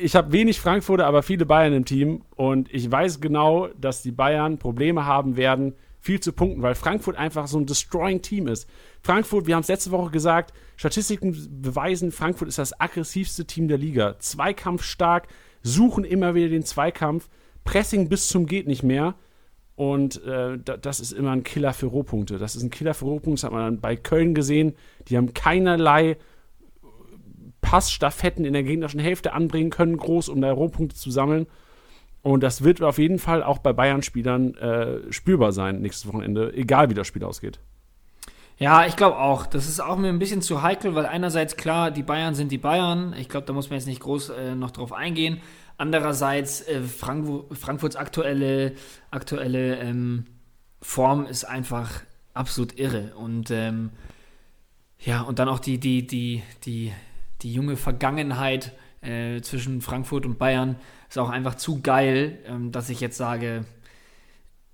ich habe wenig Frankfurter, aber viele Bayern im Team und ich weiß genau, dass die Bayern Probleme haben werden, viel zu punkten, weil Frankfurt einfach so ein destroying Team ist. Frankfurt, wir haben es letzte Woche gesagt, Statistiken beweisen, Frankfurt ist das aggressivste Team der Liga. Zweikampfstark, suchen immer wieder den Zweikampf, Pressing bis zum geht nicht mehr. Und äh, das ist immer ein Killer für Rohpunkte. Das ist ein Killer für Rohpunkte. Das hat man dann bei Köln gesehen. Die haben keinerlei Passstaffetten in der gegnerischen Hälfte anbringen können, groß, um da Rohpunkte zu sammeln. Und das wird auf jeden Fall auch bei Bayern-Spielern äh, spürbar sein nächstes Wochenende, egal wie das Spiel ausgeht. Ja, ich glaube auch. Das ist auch mir ein bisschen zu heikel, weil einerseits klar, die Bayern sind die Bayern. Ich glaube, da muss man jetzt nicht groß äh, noch drauf eingehen. Andererseits, äh, Frank Frankfurts aktuelle, aktuelle ähm, Form ist einfach absolut irre. Und ähm, ja, und dann auch die, die, die, die die junge Vergangenheit äh, zwischen Frankfurt und Bayern ist auch einfach zu geil, ähm, dass ich jetzt sage,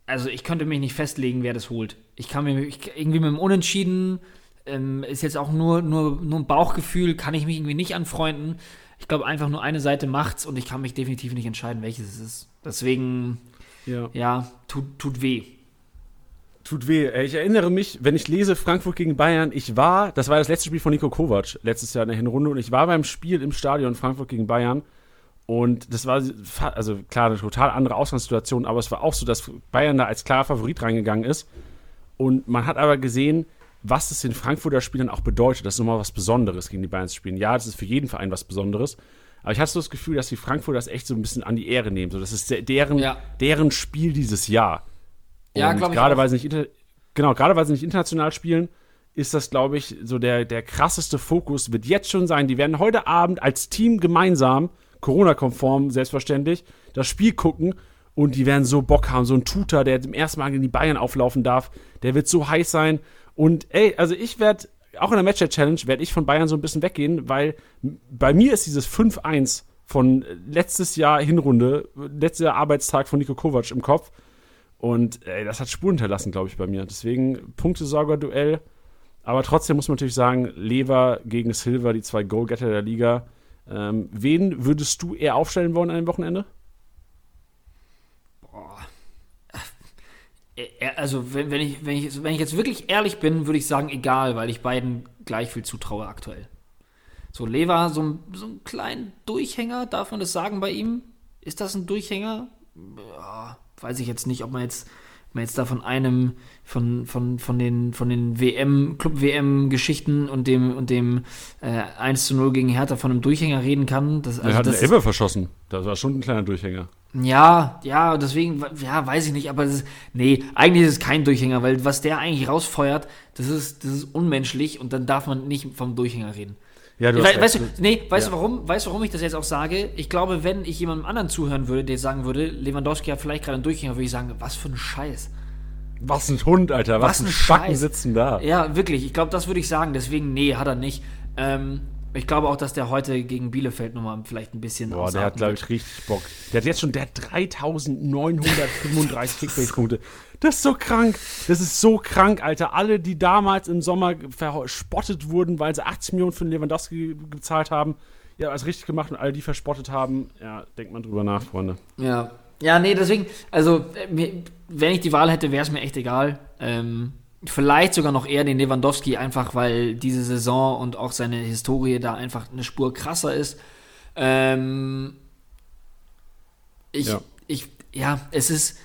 also ich könnte mich nicht festlegen, wer das holt. Ich kann mir ich, irgendwie mit dem Unentschieden, ähm, ist jetzt auch nur, nur, nur ein Bauchgefühl, kann ich mich irgendwie nicht anfreunden. Ich glaube, einfach nur eine Seite macht's und ich kann mich definitiv nicht entscheiden, welches es ist. Deswegen, ja, ja tut, tut weh tut weh. Ich erinnere mich, wenn ich lese Frankfurt gegen Bayern, ich war, das war das letzte Spiel von Nico Kovac letztes Jahr in der Hinrunde und ich war beim Spiel im Stadion Frankfurt gegen Bayern und das war, also klar, eine total andere Ausgangssituation, aber es war auch so, dass Bayern da als klarer Favorit reingegangen ist und man hat aber gesehen, was es den Frankfurter Spielern auch bedeutet. Das ist nochmal was Besonderes, gegen die Bayern zu spielen. Ja, das ist für jeden Verein was Besonderes. Aber ich hatte so das Gefühl, dass die Frankfurter das echt so ein bisschen an die Ehre nehmen. So, das ist deren, ja. deren Spiel dieses Jahr. Ja, glaube ich. Gerade weil sie nicht genau, gerade weil sie nicht international spielen, ist das, glaube ich, so der, der krasseste Fokus, wird jetzt schon sein. Die werden heute Abend als Team gemeinsam, Corona-konform selbstverständlich, das Spiel gucken und die werden so Bock haben. So ein Tutor, der zum ersten Mal gegen die Bayern auflaufen darf, der wird so heiß sein. Und ey, also ich werde, auch in der Matchup Challenge, werde ich von Bayern so ein bisschen weggehen, weil bei mir ist dieses 5-1 von letztes Jahr Hinrunde, letzter Arbeitstag von Nico Kovac im Kopf. Und ey, das hat Spuren hinterlassen, glaube ich, bei mir. Deswegen Punktesorger-Duell. Aber trotzdem muss man natürlich sagen, Lever gegen Silver, die zwei Goalgetter der Liga. Ähm, wen würdest du eher aufstellen wollen an dem Wochenende? Boah. Äh, also, wenn, wenn, ich, wenn, ich, wenn ich jetzt wirklich ehrlich bin, würde ich sagen, egal, weil ich beiden gleich viel zutraue aktuell. So, Lever, so, ein, so einen kleinen Durchhänger, darf man das sagen bei ihm? Ist das ein Durchhänger? Ja, weiß ich jetzt nicht, ob man jetzt man jetzt da von einem, von, von, von den, von den WM, Club-WM-Geschichten und dem, und dem äh, 1 zu 0 gegen Hertha von einem Durchhänger reden kann. Das, Also er hat das, eine Elbe verschossen. Das war schon ein kleiner Durchhänger. ja, ja, deswegen, ja, weiß ich nicht, aber ist, nee, eigentlich ist es kein Durchhänger, weil was der eigentlich rausfeuert, das ist, das ist unmenschlich und dann darf man nicht vom Durchhänger reden. Ja, du We hast weißt du, nee, weißt Ja. du warum? Weißt du, warum ich das jetzt auch sage? Ich glaube, wenn ich jemandem anderen zuhören würde, der sagen würde, Lewandowski hat vielleicht gerade einen Durchhänger, würde ich sagen, was für ein Scheiß. Was ein Hund, Alter. Was, Was ein ein Spacken sitzen da. Ja, wirklich, ich glaube, das würde ich sagen. Deswegen, nee, hat er nicht. Ähm, ich glaube auch, dass der heute gegen Bielefeld nochmal vielleicht ein bisschen Boah, der hat, glaube ich, richtig Bock. Der hat jetzt schon, der hat 3935 Kickbase-Punkte. Das ist so krank. Das ist so krank, Alter. Alle, die damals im Sommer verspottet wurden, weil sie 80 Millionen für den Lewandowski gezahlt haben, ja, alles richtig gemacht und alle, die verspottet haben, ja, denkt man drüber nach, Freunde. Ja. Ja, nee, deswegen, also, äh, wenn ich die Wahl hätte, wäre es mir echt egal. Ähm, vielleicht sogar noch eher den Lewandowski, einfach weil diese Saison und auch seine Historie da einfach eine Spur krasser ist. Ähm, ich, Ja. ich, ja, es ist,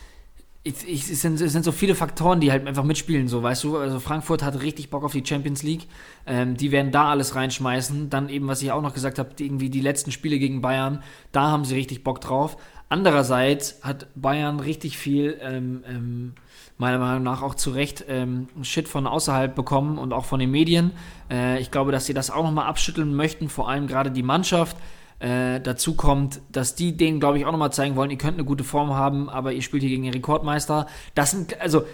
ich, ich, es, sind, es sind so viele Faktoren, die halt einfach mitspielen, so, weißt du, also Frankfurt hat richtig Bock auf die Champions League, ähm, die werden da alles reinschmeißen, dann eben, was ich auch noch gesagt habe, irgendwie die letzten Spiele gegen Bayern, da haben sie richtig Bock drauf. Andererseits hat Bayern richtig viel, ähm, ähm, meiner Meinung nach auch zu Recht, ähm, Shit von außerhalb bekommen und auch von den Medien. Äh, ich glaube, dass sie das auch nochmal abschütteln möchten, vor allem gerade die Mannschaft. Äh, dazu kommt, dass die denen, glaube ich, auch nochmal zeigen wollen, ihr könnt eine gute Form haben, aber ihr spielt hier gegen den Rekordmeister. Das sind, also,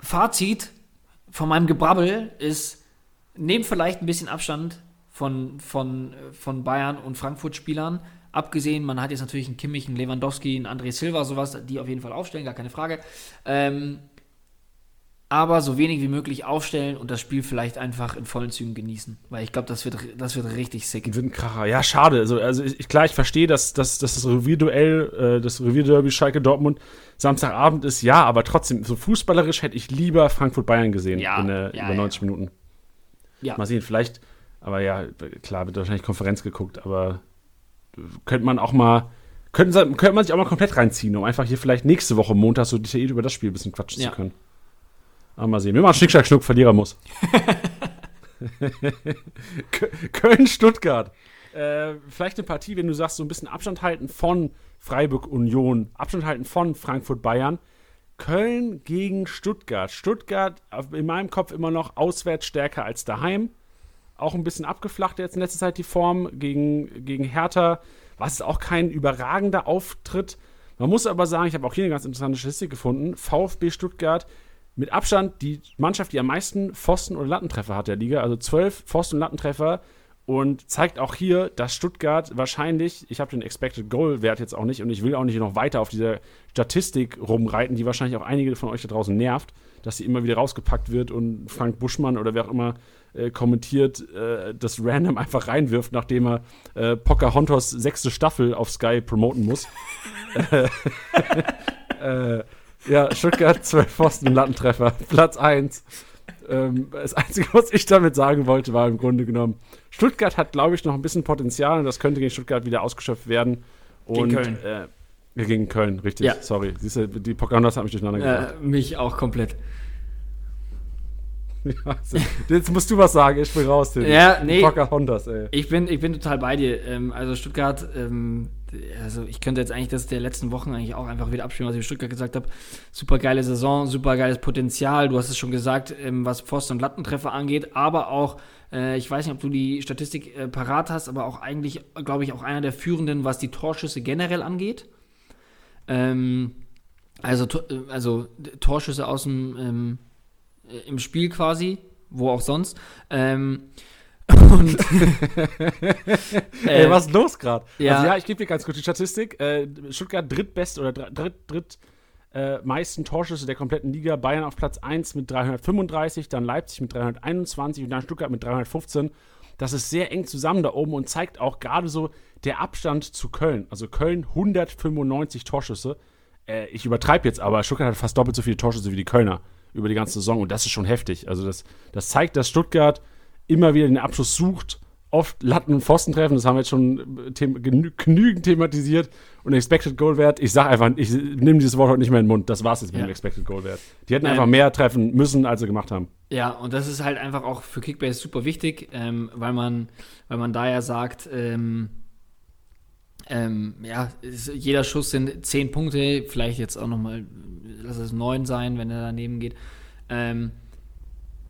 Fazit von meinem Gebrabbel ist, nehmt vielleicht ein bisschen Abstand von, von, äh, von Bayern und Frankfurt-Spielern. Abgesehen, man hat jetzt natürlich einen Kimmich, einen Lewandowski, einen André Silva, sowas, die auf jeden Fall aufstellen, gar keine Frage. Ähm, aber so wenig wie möglich aufstellen und das Spiel vielleicht einfach in vollen Zügen genießen. Weil ich glaube, das wird, das wird richtig sick. Wird ein Kracher. Ja, schade. Also, also ich, klar, ich verstehe, dass, dass, dass das Revierduell, äh, das Revierderby Schalke Dortmund Samstagabend ist, ja, aber trotzdem, so fußballerisch hätte ich lieber Frankfurt-Bayern gesehen Ja, in der, ja, über ja. 90 Minuten. Ja. Mal sehen, vielleicht, aber ja, klar, wird wahrscheinlich Konferenz geguckt, aber könnte man auch mal, könnte, könnte man sich auch mal komplett reinziehen, um einfach hier vielleicht nächste Woche Montag so detailliert über das Spiel ein bisschen quatschen Ja. zu können. Aber mal sehen. Wir machen Schnick, Schnack, Schnuck, Verlierer muss. Kö- Köln-Stuttgart. Äh, vielleicht eine Partie, wenn du sagst, so ein bisschen Abstand halten von Freiburg-Union, Abstand halten von Frankfurt-Bayern. Köln gegen Stuttgart. Stuttgart auf- in meinem Kopf immer noch auswärts stärker als daheim. Auch ein bisschen abgeflacht jetzt in letzter Zeit die Form gegen, gegen Hertha. Was auch kein überragender Auftritt. Man muss aber sagen, ich habe auch hier eine ganz interessante Statistik gefunden. VfB Stuttgart mit Abstand die Mannschaft, die am meisten Pfosten- oder Lattentreffer hat der Liga. Also zwölf Pfosten- und Lattentreffer. Und zeigt auch hier, dass Stuttgart wahrscheinlich, ich habe den Expected Goal-Wert jetzt auch nicht und ich will auch nicht noch weiter auf dieser Statistik rumreiten, die wahrscheinlich auch einige von euch da draußen nervt, dass sie immer wieder rausgepackt wird und Frank Buschmann oder wer auch immer äh, kommentiert, äh, das random einfach reinwirft, nachdem er äh, Pocahontas sechste Staffel auf Sky promoten muss. äh, ja, Stuttgart, 12 Pfosten, Lattentreffer, Platz 1. Ähm, das Einzige, was ich damit sagen wollte, war im Grunde genommen, Stuttgart hat, glaube ich, noch ein bisschen Potenzial und das könnte gegen Stuttgart wieder ausgeschöpft werden. Gegen Und, Köln. Äh, ja, gegen Köln, richtig. Ja. Sorry. Siehst du, die Pocahontas hat mich durcheinander gebracht. Äh, mich auch komplett. Ja, jetzt musst du was sagen, ich bin raus. Tim. Ja, nee. Pocahontas, ey. Ich bin, ich bin total bei dir. Ähm, also Stuttgart, ähm, also ich könnte jetzt eigentlich das der letzten Wochen eigentlich auch einfach wieder abspielen, was ich über Stuttgart gesagt habe. Super geile Saison, super geiles Potenzial. Du hast es schon gesagt, ähm, was Pfosten- und Lattentreffer angeht, aber auch, äh, ich weiß nicht, ob du die Statistik äh, parat hast, aber auch eigentlich, glaube ich, auch einer der führenden, was die Torschüsse generell angeht. Also, äh, also Torschüsse aus dem im Spiel quasi, wo auch sonst. Ähm, und Ey, äh, was ist los gerade? ja. Also ja, ich gebe dir ganz kurz die Statistik. Äh, Stuttgart drittbest oder dr- dritt, dritt äh, meisten Torschüsse der kompletten Liga. Bayern auf Platz 1 mit 335, dann Leipzig mit 321 und dann Stuttgart mit 315. Das ist sehr eng zusammen da oben und zeigt auch gerade so der Abstand zu Köln. Also Köln 195 Torschüsse. Äh, ich übertreibe jetzt, aber Stuttgart hat fast doppelt so viele Torschüsse wie die Kölner über die ganze Saison und das ist schon heftig. Also das, das zeigt, dass Stuttgart immer wieder den Abschluss sucht oft Latten und Pfosten treffen. Das haben wir jetzt schon them genü genügend thematisiert. Und Expected Goal Wert, ich sage einfach, ich nehme dieses Wort heute nicht mehr in den Mund. Das war's jetzt mit Ja. dem Expected Goal Wert. Die hätten Ähm, einfach mehr treffen müssen, als sie gemacht haben. Ja, und das ist halt einfach auch für Kickbase super wichtig, ähm, weil man, weil man da ja sagt, ähm, ähm, ja, jeder Schuss sind zehn Punkte, vielleicht jetzt auch nochmal, lass es neun sein, wenn er daneben geht. Ähm,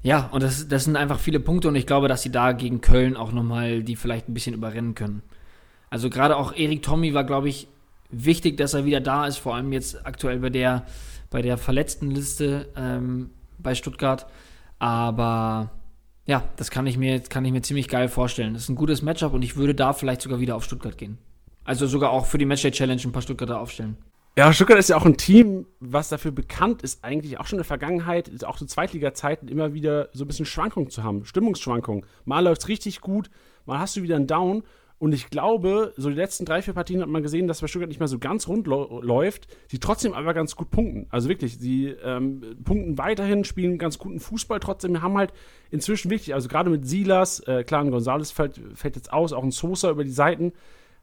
ja, und das, das sind einfach viele Punkte und ich glaube, dass sie da gegen Köln auch nochmal die vielleicht ein bisschen überrennen können. Also gerade auch Erik Tommy war, glaube ich, wichtig, dass er wieder da ist, vor allem jetzt aktuell bei der, bei der verletzten Liste ähm, bei Stuttgart. Aber ja, das kann ich mir, kann ich mir ziemlich geil vorstellen. Das ist ein gutes Matchup und ich würde da vielleicht sogar wieder auf Stuttgart gehen. Also sogar auch für die Matchday Challenge ein paar Stuttgarter aufstellen. Ja, Stuttgart ist ja auch ein Team, was dafür bekannt ist, eigentlich auch schon in der Vergangenheit, auch zu Zweitliga-Zeiten immer wieder so ein bisschen Schwankungen zu haben, Stimmungsschwankungen. Mal läuft es richtig gut, mal hast du wieder einen Down. Und ich glaube, so die letzten drei, vier Partien hat man gesehen, dass bei Stuttgart nicht mehr so ganz rund läuft, die trotzdem aber ganz gut punkten. Also wirklich, sie ähm, punkten weiterhin, spielen ganz guten Fußball trotzdem, haben halt inzwischen wichtig, also gerade mit Silas, äh, klar, ein Gonzales fällt, fällt jetzt aus, auch ein Sosa über die Seiten,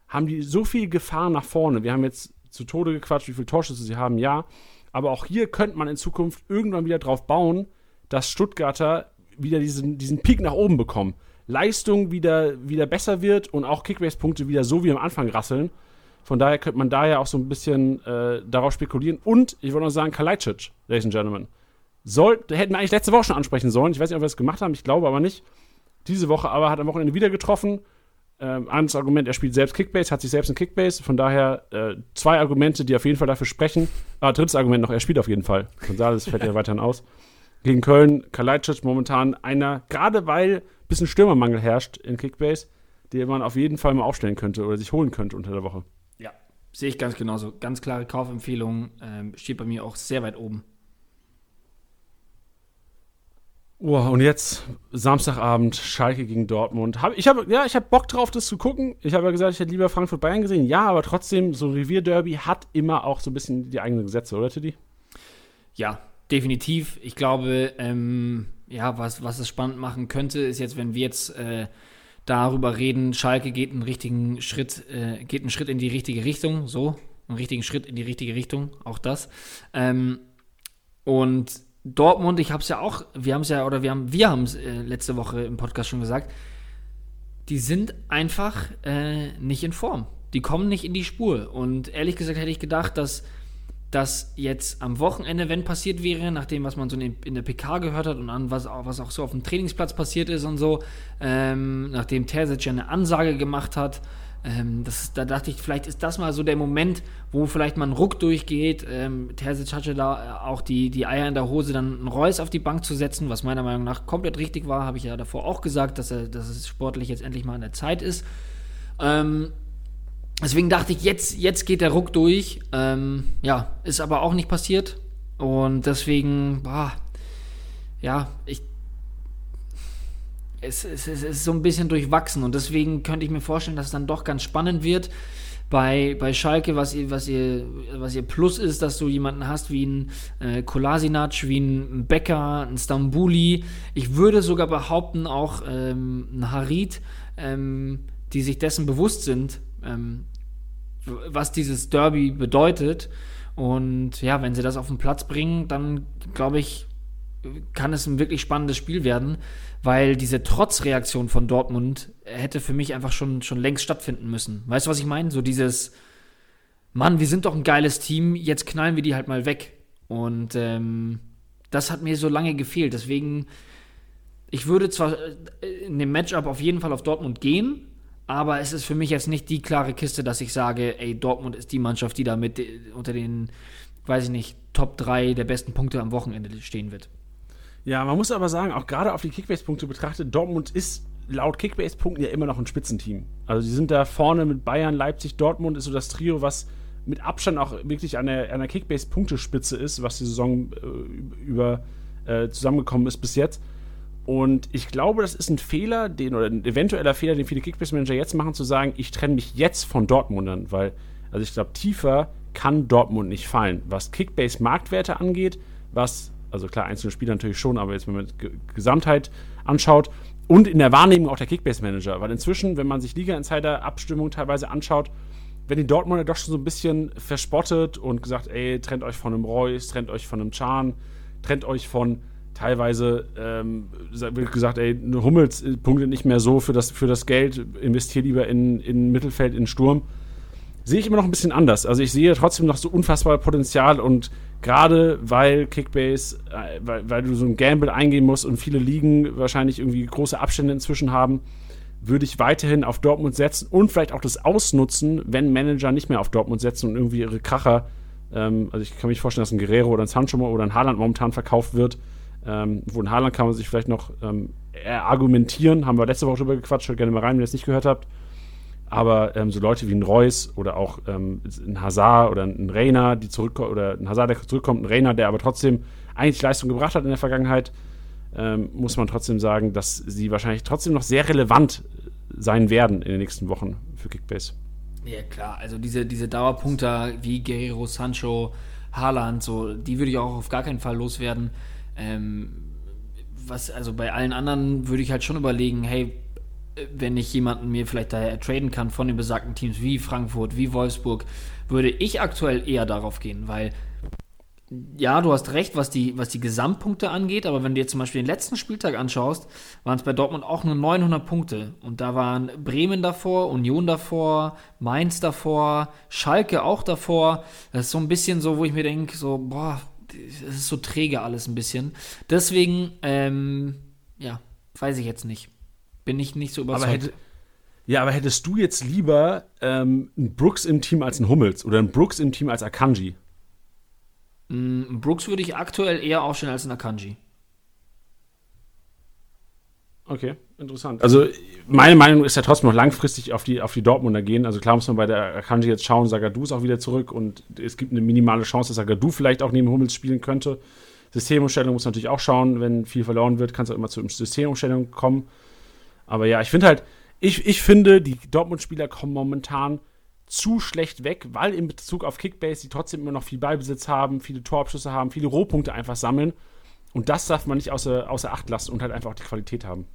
haben die so viel Gefahr nach vorne. Wir haben jetzt zu Tode gequatscht, wie viele Torschüsse sie haben, ja. Aber auch hier könnte man in Zukunft irgendwann wieder drauf bauen, dass Stuttgarter wieder diesen, diesen Peak nach oben bekommen. Leistung wieder, wieder besser wird und auch Kickbase-Punkte wieder so wie am Anfang rasseln. Von daher könnte man da ja auch so ein bisschen äh, darauf spekulieren. Und ich wollte noch sagen, Kalajdzic, Ladies and Gentlemen. Soll, hätten wir eigentlich letzte Woche schon ansprechen sollen. Ich weiß nicht, ob wir es gemacht haben, ich glaube aber nicht. Diese Woche aber hat am Wochenende wieder getroffen. Ähm, anderes Argument, er spielt selbst Kickbase, hat sich selbst ein Kickbase. Von daher äh, zwei Argumente, die auf jeden Fall dafür sprechen. Ah, drittes Argument noch, er spielt auf jeden Fall. González fällt ja weiterhin aus. Gegen Köln, Kalajdzic momentan einer, gerade weil ein bisschen Stürmermangel herrscht in Kickbase, den man auf jeden Fall mal aufstellen könnte oder sich holen könnte unter der Woche. Ja, sehe ich ganz genauso. Ganz klare Kaufempfehlung. Ähm, steht bei mir auch sehr weit oben. Oh, und jetzt Samstagabend Schalke gegen Dortmund. Hab, ich habe ja, ich habe Bock drauf, das zu gucken. Ich habe ja gesagt, ich hätte lieber Frankfurt Bayern gesehen. Ja, aber trotzdem so ein Revierderby hat immer auch so ein bisschen die eigenen Gesetze, oder Tiddy? Ja, definitiv. Ich glaube, ähm, ja, was, was es spannend machen könnte, ist jetzt, wenn wir jetzt äh, darüber reden, Schalke geht einen richtigen Schritt, äh, geht einen Schritt in die richtige Richtung, so, einen richtigen Schritt in die richtige Richtung, auch das. Ähm, und Dortmund, ich habe es ja auch, wir haben es ja, oder wir haben, wir es äh, letzte Woche im Podcast schon gesagt, die sind einfach äh, nicht in Form. Die kommen nicht in die Spur. Und ehrlich gesagt hätte ich gedacht, dass das jetzt am Wochenende, wenn passiert wäre, nach dem, was man so in, der PK gehört hat und an was, auch- was auch so auf dem Trainingsplatz passiert ist und so, ähm, nachdem Terzic ja eine Ansage gemacht hat, ähm, das, da dachte ich, vielleicht ist das mal so der Moment, wo vielleicht mal ein Ruck durchgeht. Ähm, Terzic hatte da auch die, die Eier in der Hose, dann einen Reus auf die Bank zu setzen, was meiner Meinung nach komplett richtig war, habe ich ja davor auch gesagt, dass, er, dass es sportlich jetzt endlich mal an der Zeit ist. Ähm, Deswegen dachte ich, jetzt, jetzt geht der Ruck durch. Ähm, ja, ist aber auch nicht passiert. Und deswegen, boah, ja, ich. Es, es, es ist so ein bisschen durchwachsen und deswegen könnte ich mir vorstellen, dass es dann doch ganz spannend wird. Bei, bei Schalke, was ihr, was, ihr, was ihr Plus ist, dass du jemanden hast wie ein äh, Kolasinac, wie ein Becker, ein Stambuli. Ich würde sogar behaupten, auch ähm, ein Harit, ähm, die sich dessen bewusst sind, ähm, was dieses Derby bedeutet. Und ja, wenn sie das auf den Platz bringen, dann glaube ich, kann es ein wirklich spannendes Spiel werden, weil diese Trotzreaktion von Dortmund hätte für mich einfach schon, schon längst stattfinden müssen. Weißt du, was ich meine? So dieses, Mann, wir sind doch ein geiles Team, jetzt knallen wir die halt mal weg. Und ähm, das hat mir so lange gefehlt. Deswegen, ich würde zwar äh, in dem Matchup auf jeden Fall auf Dortmund gehen, aber es ist für mich jetzt nicht die klare Kiste, dass ich sage, ey, Dortmund ist die Mannschaft, die da mit äh, unter den, weiß ich nicht, Top 3 der besten Punkte am Wochenende stehen wird. Ja, man muss aber sagen, auch gerade auf die Kickbase-Punkte betrachtet, Dortmund ist laut Kickbase-Punkten ja immer noch ein Spitzenteam. Also die sind da vorne mit Bayern, Leipzig, Dortmund ist so das Trio, was mit Abstand auch wirklich an der, an der Kickbase-Punktespitze ist, was die Saison äh, über äh, zusammengekommen ist bis jetzt. Und ich glaube, das ist ein Fehler, den oder ein eventueller Fehler, den viele Kickbase-Manager jetzt machen, zu sagen, ich trenne mich jetzt von Dortmundern, weil, also ich glaube, tiefer kann Dortmund nicht fallen. Was Kickbase-Marktwerte angeht, was, also klar, einzelne Spieler natürlich schon, aber jetzt, wenn man G Gesamtheit anschaut, und in der Wahrnehmung auch der Kickbase-Manager. Weil inzwischen, wenn man sich Liga-Insider-Abstimmungen teilweise anschaut, werden die Dortmunder doch schon so ein bisschen verspottet und gesagt, ey, trennt euch von einem Reus, trennt euch von einem Chan, trennt euch von teilweise, ähm, wird gesagt, ey, Hummels äh, punktet nicht mehr so für das, für das Geld, investiert lieber in, in Mittelfeld, in Sturm. Sehe ich immer noch ein bisschen anders. Also ich sehe trotzdem noch so unfassbar Potenzial und gerade weil Kickbase, äh, weil, weil du so ein Gamble eingehen musst und viele Ligen wahrscheinlich irgendwie große Abstände inzwischen haben, würde ich weiterhin auf Dortmund setzen und vielleicht auch das ausnutzen, wenn Manager nicht mehr auf Dortmund setzen und irgendwie ihre Kracher, ähm, also ich kann mir nicht vorstellen, dass ein Guerrero oder ein Sancho oder ein Haaland momentan verkauft wird. Ähm, wo ein Haaland kann man sich vielleicht noch ähm, argumentieren, haben wir letzte Woche drüber gequatscht, hört gerne mal rein, wenn ihr es nicht gehört habt. Aber ähm, so Leute wie ein Reus oder auch ähm, ein Hazard oder ein Reiner, die zurückkommen, oder ein Hazard, der zurückkommt, ein Reiner, der aber trotzdem eigentlich Leistung gebracht hat in der Vergangenheit, ähm, muss man trotzdem sagen, dass sie wahrscheinlich trotzdem noch sehr relevant sein werden in den nächsten Wochen für Kickbase. Ja, klar. Also diese, diese Dauerpunkte wie Guerrero, Sancho, Haaland, so, die würde ich auch auf gar keinen Fall loswerden. Ähm, was, also bei allen anderen würde ich halt schon überlegen, hey, wenn ich jemanden mir vielleicht daher traden kann von den besagten Teams wie Frankfurt, wie Wolfsburg, würde ich aktuell eher darauf gehen, weil ja, du hast recht, was die, was die Gesamtpunkte angeht, aber wenn du dir zum Beispiel den letzten Spieltag anschaust, waren es bei Dortmund auch nur 900 Punkte. Und da waren Bremen davor, Union davor, Mainz davor, Schalke auch davor. Das ist so ein bisschen so, wo ich mir denke, so, boah, es ist so träge alles ein bisschen. Deswegen, ähm, ja, weiß ich jetzt nicht. Bin ich nicht so überzeugt. Aber hätte, ja, aber hättest du jetzt lieber ähm, einen Brooks im Team als einen Hummels oder einen Brooks im Team als Akanji? Mm, Brooks würde ich aktuell eher aufstellen als einen Akanji. Okay, interessant. Also meine Meinung ist ja trotzdem noch langfristig auf die, auf die Dortmunder gehen. Also klar muss man bei der Akanji jetzt schauen, Sagadu ist auch wieder zurück und es gibt eine minimale Chance, dass Sagadu vielleicht auch neben Hummels spielen könnte. Systemumstellung muss man natürlich auch schauen, wenn viel verloren wird, kann es auch immer zu Systemumstellung kommen. Aber ja, ich finde halt, ich, ich finde, die Dortmund-Spieler kommen momentan zu schlecht weg, weil in Bezug auf Kickbase die trotzdem immer noch viel Ballbesitz haben, viele Torabschüsse haben, viele Rohpunkte einfach sammeln. Und das darf man nicht außer, außer Acht lassen und halt einfach auch die Qualität haben.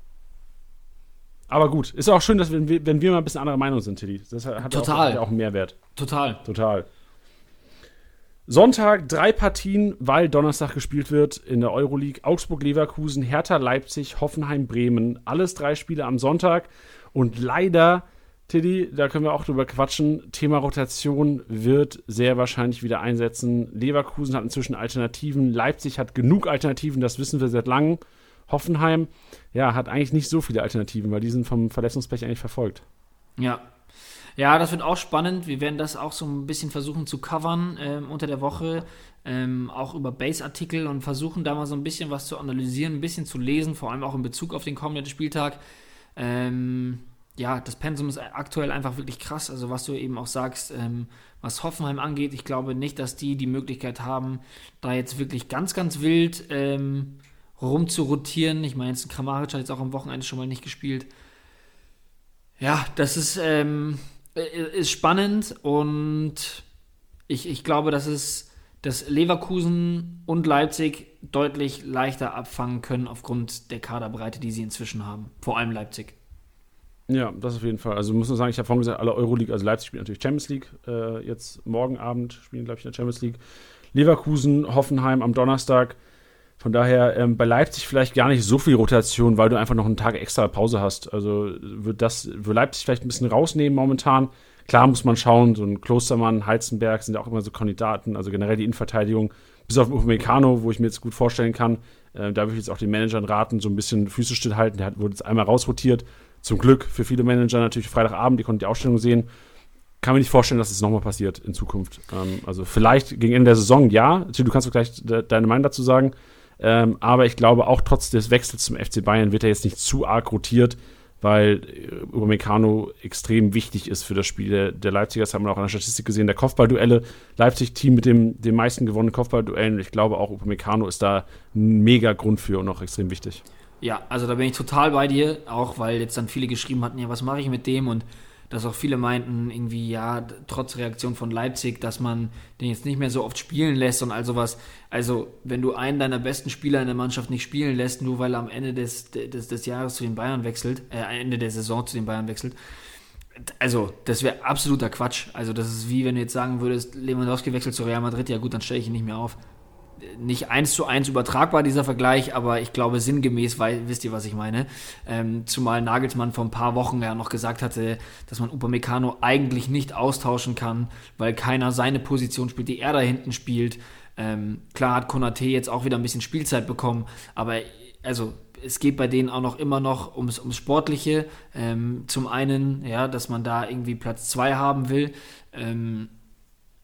Aber gut, ist auch schön, dass wir, wenn wir mal ein bisschen anderer Meinung sind, Tilly. Das hat Total. Auch, auch einen Mehrwert. Total. Total. Sonntag drei Partien, weil Donnerstag gespielt wird in der Euroleague. Augsburg-Leverkusen, Hertha Leipzig, Hoffenheim-Bremen. Alles drei Spiele am Sonntag. Und leider, Tiddy, da können wir auch drüber quatschen. Thema Rotation wird sehr wahrscheinlich wieder einsetzen. Leverkusen hat inzwischen Alternativen. Leipzig hat genug Alternativen, das wissen wir seit langem. Hoffenheim, ja, hat eigentlich nicht so viele Alternativen, weil die sind vom Verletzungspech eigentlich verfolgt. Ja, ja, das wird auch spannend. Wir werden das auch so ein bisschen versuchen zu covern ähm, unter der Woche, ähm, auch über Base-Artikel und versuchen da mal so ein bisschen was zu analysieren, ein bisschen zu lesen, vor allem auch in Bezug auf den kommenden Spieltag. Ähm, ja, das Pensum ist aktuell einfach wirklich krass. Also was du eben auch sagst, ähm, was Hoffenheim angeht, ich glaube nicht, dass die die Möglichkeit haben, da jetzt wirklich ganz, ganz wild ähm, rumzurotieren. Ich meine, jetzt Kramaric hat jetzt auch am Wochenende schon mal nicht gespielt. Ja, das ist, ähm, äh, ist spannend und ich, ich glaube, dass es dass Leverkusen und Leipzig deutlich leichter abfangen können aufgrund der Kaderbreite, die sie inzwischen haben. Vor allem Leipzig. Ja, das auf jeden Fall. Also muss man sagen, ich habe vorhin gesagt, alle Euroleague, also Leipzig spielt natürlich Champions League. Äh, jetzt morgen Abend spielen, glaube ich, in der Champions League. Leverkusen, Hoffenheim am Donnerstag. Von daher ähm, bei Leipzig vielleicht gar nicht so viel Rotation, weil du einfach noch einen Tag extra Pause hast. Also wird das für Leipzig vielleicht ein bisschen rausnehmen momentan. Klar muss man schauen, so ein Klostermann, Heizenberg sind ja auch immer so Kandidaten, also generell die Innenverteidigung, bis auf Upamecano, wo ich mir jetzt gut vorstellen kann. Äh, da würde ich jetzt auch den Managern raten, so ein bisschen Füße stillhalten. Der wurde jetzt einmal rausrotiert. Zum Glück für viele Manager natürlich Freitagabend, die konnten die Ausstellung sehen. Kann mir nicht vorstellen, dass es das nochmal passiert in Zukunft. Ähm, also vielleicht gegen Ende der Saison, ja. Du kannst doch gleich de deine Meinung dazu sagen. Ähm, aber ich glaube, auch trotz des Wechsels zum FC Bayern wird er jetzt nicht zu arg rotiert, weil äh, Upamecano extrem wichtig ist für das Spiel der, der Leipziger. Das haben wir auch an der Statistik gesehen. Der Kopfballduelle, Leipzig-Team mit dem, dem meisten gewonnenen Kopfballduellen. Ich glaube, auch Upamecano ist da ein mega Grund für und auch extrem wichtig. Ja, also da bin ich total bei dir, auch weil jetzt dann viele geschrieben hatten, ja, was mache ich mit dem? Und dass auch viele meinten, irgendwie, ja, trotz Reaktion von Leipzig, dass man den jetzt nicht mehr so oft spielen lässt und all sowas. Also, wenn du einen deiner besten Spieler in der Mannschaft nicht spielen lässt, nur weil er am Ende des, des, des Jahres zu den Bayern wechselt, äh, Ende der Saison zu den Bayern wechselt, also, das wäre absoluter Quatsch. Also, das ist wie wenn du jetzt sagen würdest, Lewandowski wechselt zu Real Madrid, ja gut, dann stelle ich ihn nicht mehr auf nicht eins zu eins übertragbar, dieser Vergleich, aber ich glaube, sinngemäß wisst ihr, was ich meine. Ähm, zumal Nagelsmann vor ein paar Wochen ja noch gesagt hatte, dass man Upamecano eigentlich nicht austauschen kann, weil keiner seine Position spielt, die er da hinten spielt. Ähm, klar hat Konate jetzt auch wieder ein bisschen Spielzeit bekommen, aber also es geht bei denen auch noch immer noch ums, ums Sportliche. Ähm, zum einen, ja, dass man da irgendwie Platz 2 haben will. Ähm,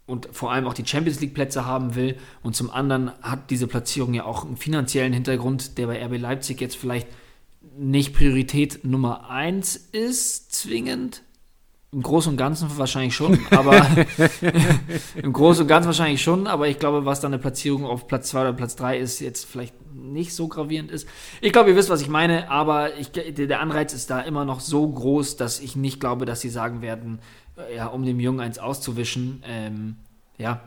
und vor allem auch die Champions League Plätze haben will. Und zum anderen hat diese Platzierung ja auch einen finanziellen Hintergrund, der bei RB Leipzig jetzt vielleicht nicht Priorität Nummer 1 ist, zwingend. Im Großen und Ganzen wahrscheinlich schon, aber im Großen und Ganzen wahrscheinlich schon, aber ich glaube, was dann eine Platzierung auf Platz 2 oder Platz 3 ist, jetzt vielleicht nicht so gravierend ist. Ich glaube, ihr wisst, was ich meine, aber ich, der Anreiz ist da immer noch so groß, dass ich nicht glaube, dass sie sagen werden, ja, um dem Jungen eins auszuwischen, ähm, ja,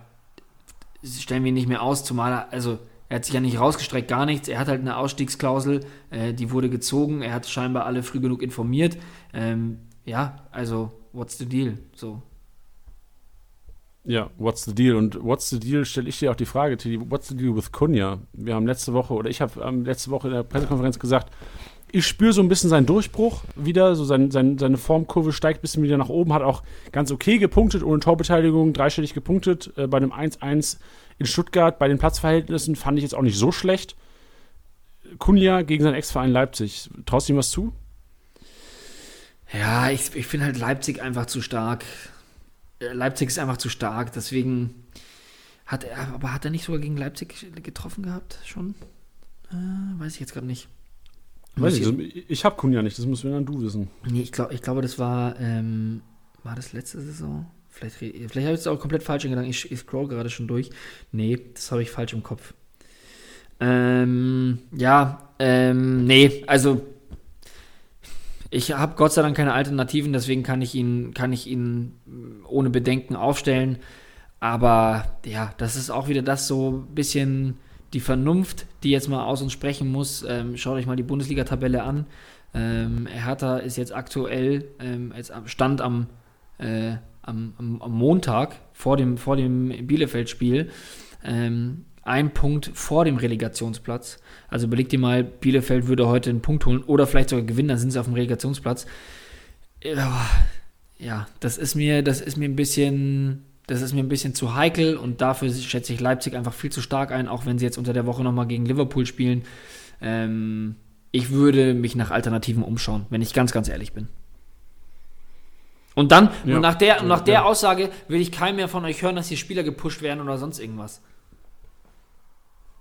stellen wir ihn nicht mehr aus, zumal er, also er hat sich ja nicht rausgestreckt, gar nichts. Er hat halt eine Ausstiegsklausel, äh, die wurde gezogen. Er hat scheinbar alle früh genug informiert. Ähm, ja, also, what's the deal? So. Ja, what's the deal? Und what's the deal stelle ich dir auch die Frage, Tilly, what's the deal with Kunja? Wir haben letzte Woche, oder ich habe ähm, letzte Woche in der Pressekonferenz gesagt, ich spüre so ein bisschen seinen Durchbruch wieder, so sein, sein, seine Formkurve steigt ein bisschen wieder nach oben, hat auch ganz okay gepunktet, ohne Torbeteiligung, dreistellig gepunktet. Äh, bei einem 1-1 in Stuttgart, bei den Platzverhältnissen fand ich jetzt auch nicht so schlecht. Kunja gegen seinen Ex-Verein Leipzig, traust du ihm was zu? Ja, ich, ich finde halt Leipzig einfach zu stark. Äh, Leipzig ist einfach zu stark, deswegen hat er, aber hat er nicht sogar gegen Leipzig getroffen gehabt schon? Äh, weiß ich jetzt gerade nicht. Weiß ich, ich habe Kunja nicht, das musst dann du wissen. Nee, ich, glaub, ich glaube, das war, ähm, war das letzte Saison? Vielleicht, vielleicht habe ich es auch komplett falsch in Gedanken. Ich, ich scroll gerade schon durch. Nee, das habe ich falsch im Kopf. Ähm, ja, ähm, nee, also ich habe Gott sei Dank keine Alternativen, deswegen kann ich ihn, kann ich ihn ohne Bedenken aufstellen. Aber ja, das ist auch wieder das so ein bisschen die Vernunft, die jetzt mal aus uns sprechen muss, ähm, schaut euch mal die Bundesliga-Tabelle an. Ähm, Hertha ist jetzt aktuell ähm, jetzt Stand am, äh, am, am, Montag vor dem, vor dem Bielefeld-Spiel. Ähm, ein Punkt vor dem Relegationsplatz. Also überlegt dir mal, Bielefeld würde heute einen Punkt holen oder vielleicht sogar gewinnen, dann sind sie auf dem Relegationsplatz. Ja, das ist mir, das ist mir ein bisschen das ist mir ein bisschen zu heikel und dafür schätze ich Leipzig einfach viel zu stark ein, auch wenn sie jetzt unter der Woche nochmal gegen Liverpool spielen. Ähm, ich würde mich nach Alternativen umschauen, wenn ich ganz, ganz ehrlich bin. Und dann, ja. und nach der, nach der ja. Aussage will ich keinem mehr von euch hören, dass hier Spieler gepusht werden oder sonst irgendwas.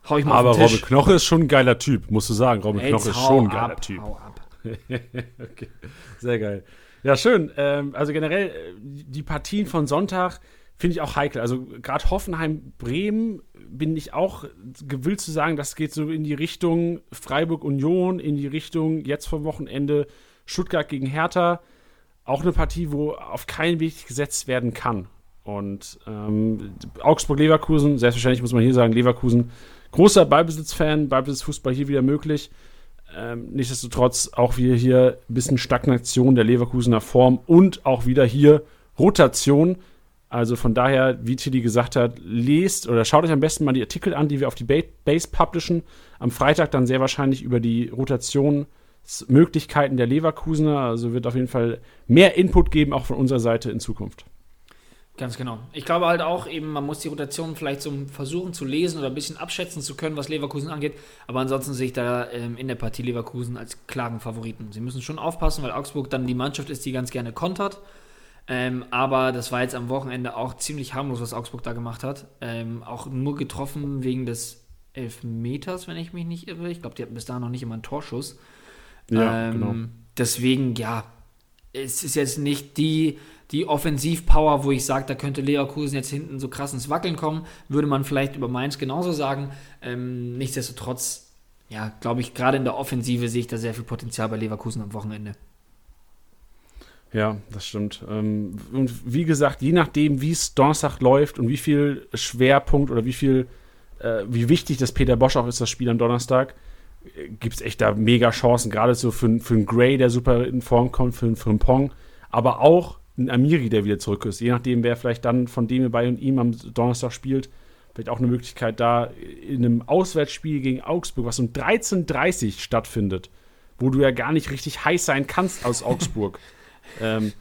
Hau ich mal Aber Robbe Knoche ist schon ein geiler Typ, musst du sagen. Robbe Knoche ist schon ein geiler ab, Typ. Hau ab. okay. Sehr geil. Ja, schön. Ähm, also generell, äh, die Partien von Sonntag, finde ich auch heikel. Also gerade Hoffenheim, Bremen bin ich auch gewillt zu sagen, das geht so in die Richtung Freiburg Union, in die Richtung jetzt vom Wochenende Stuttgart gegen Hertha. Auch eine Partie, wo auf keinen Weg gesetzt werden kann. Und ähm, Augsburg-Leverkusen, selbstverständlich muss man hier sagen, Leverkusen, großer Ballbesitzfan, Ballbesitzfußball hier wieder möglich. Ähm, nichtsdestotrotz auch wir hier ein bisschen Stagnation der Leverkusener Form und auch wieder hier Rotation. Also von daher, wie Tilly gesagt hat, lest oder schaut euch am besten mal die Artikel an, die wir auf die Base publishen. Am Freitag dann sehr wahrscheinlich über die Rotationsmöglichkeiten der Leverkusener. Also wird auf jeden Fall mehr Input geben, auch von unserer Seite in Zukunft. Ganz genau. Ich glaube halt auch eben, man muss die Rotation vielleicht so versuchen zu lesen oder ein bisschen abschätzen zu können, was Leverkusen angeht. Aber ansonsten sehe ich da ähm, in der Partie Leverkusen als klaren Favoriten. Sie müssen schon aufpassen, weil Augsburg dann die Mannschaft ist, die ganz gerne kontert. Ähm, aber das war jetzt am Wochenende auch ziemlich harmlos, was Augsburg da gemacht hat. Ähm, auch nur getroffen wegen des Elfmeters, wenn ich mich nicht irre. Ich glaube, die hatten bis dahin noch nicht immer einen Torschuss. Ja, ähm, genau. Deswegen, ja, es ist jetzt nicht die, die Offensivpower, wo ich sage, da könnte Leverkusen jetzt hinten so krass ins Wackeln kommen. Würde man vielleicht über Mainz genauso sagen. Ähm, nichtsdestotrotz, ja, glaube ich, gerade in der Offensive sehe ich da sehr viel Potenzial bei Leverkusen am Wochenende. Ja, das stimmt. Ähm, und wie gesagt, je nachdem, wie es Donnerstag läuft und wie viel Schwerpunkt oder wie viel, äh, wie wichtig das Peter Bosch auch ist, das Spiel am Donnerstag, gibt es echt da mega Chancen. Gerade so für, für einen Gray, der super in Form kommt, für, für einen Pong, aber auch ein Amiri, der wieder zurück ist. Je nachdem, wer vielleicht dann von dem bei und ihm am Donnerstag spielt, vielleicht auch eine Möglichkeit da in einem Auswärtsspiel gegen Augsburg, was um 13.30 stattfindet, wo du ja gar nicht richtig heiß sein kannst aus Augsburg. ähm,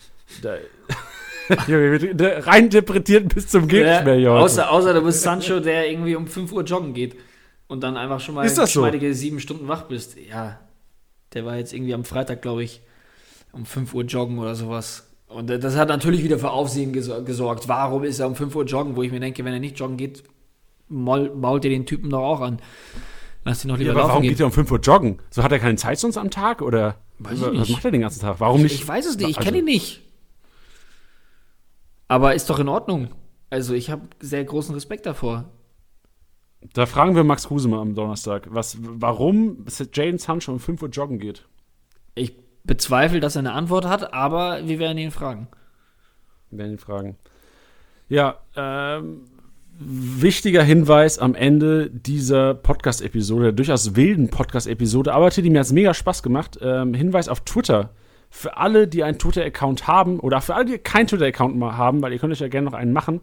da, rein interpretiert bis zum Gegner ja, außer, außer du bist Sancho, der irgendwie um 5 Uhr joggen geht und dann einfach schon mal ist das so? sieben Stunden wach bist. Ja, der war jetzt irgendwie am Freitag, glaube ich, um 5 Uhr joggen oder sowas. Und das hat natürlich wieder für Aufsehen gesorgt. Warum ist er um 5 Uhr joggen? Wo ich mir denke, wenn er nicht joggen geht, maul, mault ihr den Typen doch auch an. Lass ihn noch lieber ja, aber laufen warum gehen. geht er um 5 Uhr joggen? So hat er keine Zeit sonst am Tag? Oder weiß was macht er den ganzen Tag? Warum nicht? Ich weiß es nicht, ich kenne also, ihn nicht. Aber ist doch in Ordnung. Also ich habe sehr großen Respekt davor. Da fragen wir Max Kruse mal am Donnerstag, was, warum Jaden Sancho um 5 Uhr joggen geht. Ich bezweifle, dass er eine Antwort hat, aber wir werden ihn fragen. Wir werden ihn fragen. Ja, ähm, wichtiger Hinweis am Ende dieser Podcast-Episode, der durchaus wilden Podcast-Episode, aber die mir hat es mega Spaß gemacht. Ähm, Hinweis auf Twitter. Für alle, die einen Twitter-Account haben oder für alle, die keinen Twitter-Account haben, weil ihr könnt euch ja gerne noch einen machen.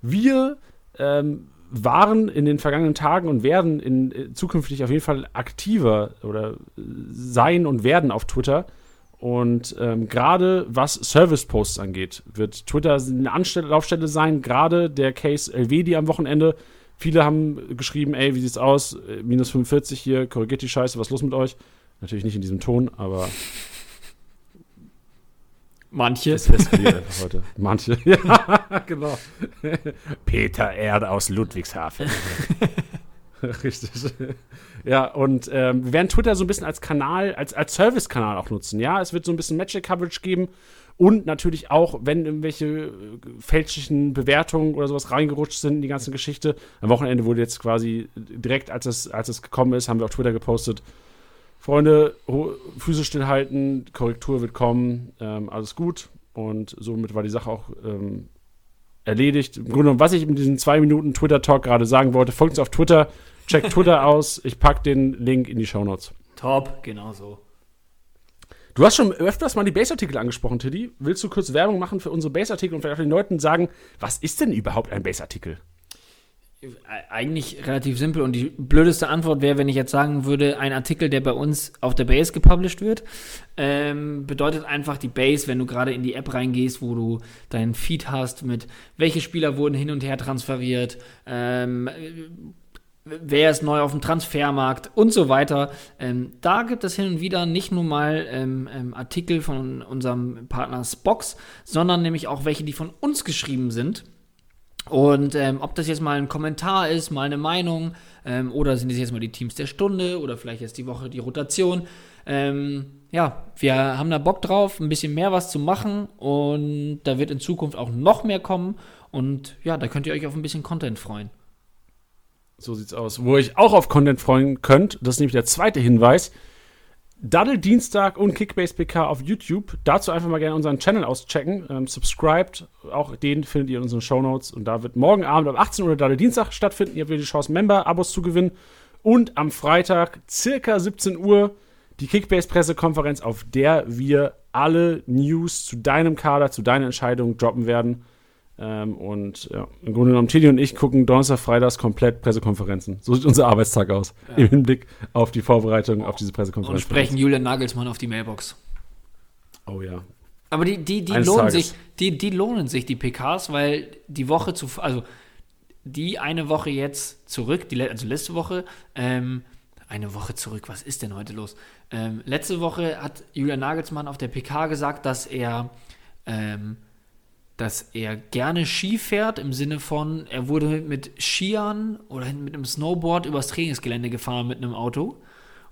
Wir ähm, waren in den vergangenen Tagen und werden in, äh, zukünftig auf jeden Fall aktiver oder sein und werden auf Twitter. Und ähm, gerade was Service-Posts angeht, wird Twitter eine Anlaufstelle sein. Gerade der Case Elvedi am Wochenende. Viele haben geschrieben, ey, wie sieht's aus? Äh, minus 45 hier, korrigiert die Scheiße, was ist los mit euch? Natürlich nicht in diesem Ton, aber. Manche. Es eskaliert heute. Manche. ja, genau. Peter Erde aus Ludwigshafen. Richtig. Ja, und ähm, wir werden Twitter so ein bisschen als Kanal, als, als Service-Kanal auch nutzen. Ja, es wird so ein bisschen Match-Coverage geben und natürlich auch, wenn irgendwelche äh, fälschlichen Bewertungen oder sowas reingerutscht sind in die ganze Geschichte. Am Wochenende wurde jetzt quasi direkt, als es, als es gekommen ist, haben wir auf Twitter gepostet. Freunde, Füße stillhalten, Korrektur wird kommen, ähm, alles gut. Und somit war die Sache auch ähm, erledigt. Im Grunde genommen, was ich in diesen zwei Minuten Twitter-Talk gerade sagen wollte, folgt uns auf Twitter, checkt Twitter aus. Ich packe den Link in die Shownotes. Top, genau so. Du hast schon öfters mal die Base-Artikel angesprochen, Tiddy. Willst du kurz Werbung machen für unsere Base-Artikel und vielleicht den Leuten sagen, was ist denn überhaupt ein Base-Artikel? Eigentlich relativ simpel und die blödeste Antwort wäre, wenn ich jetzt sagen würde, ein Artikel, der bei uns auf der Base gepublished wird, ähm, bedeutet einfach die Base, wenn du gerade in die App reingehst, wo du deinen Feed hast mit welche Spieler wurden hin und her transferiert, ähm, wer ist neu auf dem Transfermarkt und so weiter. Ähm, da gibt es hin und wieder nicht nur mal ähm, ähm, Artikel von unserem Partner Spox, sondern nämlich auch welche, die von uns geschrieben sind. Und ähm, ob das jetzt mal ein Kommentar ist, mal eine Meinung, ähm, oder sind es jetzt mal die Teams der Stunde oder vielleicht jetzt die Woche die Rotation. Ähm, ja, wir haben da Bock drauf, ein bisschen mehr was zu machen und da wird in Zukunft auch noch mehr kommen. Und ja, da könnt ihr euch auf ein bisschen Content freuen. So sieht's aus. Wo ihr euch auch auf Content freuen könnt, das ist nämlich der zweite Hinweis. Daddel Dienstag und Kickbase PK auf YouTube. Dazu einfach mal gerne unseren Channel auschecken. Ähm, subscribed, auch den findet ihr in unseren Show Notes. Und da wird morgen Abend um 18 Uhr Daddel Dienstag stattfinden. Ihr habt wieder die Chance, Member-Abos zu gewinnen. Und am Freitag, circa 17 Uhr, die Kickbase-Pressekonferenz, auf der wir alle News zu deinem Kader, zu deinen Entscheidungen droppen werden. Ähm, und ja, im Grunde genommen, Tini und ich gucken Donnerstag, Freitags komplett Pressekonferenzen. So sieht unser Arbeitstag aus. Ja. Im Hinblick auf die Vorbereitung auf diese Pressekonferenz. Und sprechen Julian Nagelsmann auf die Mailbox. Oh ja. Aber die, die, die lohnen Tages. sich, die, die lohnen sich, die PKs, weil die Woche zu, also die eine Woche jetzt zurück, die, also letzte Woche, ähm, eine Woche zurück, was ist denn heute los? Ähm, letzte Woche hat Julian Nagelsmann auf der PK gesagt, dass er ähm, dass er gerne Ski fährt, im Sinne von, er wurde mit Skiern oder mit einem Snowboard übers Trainingsgelände gefahren mit einem Auto.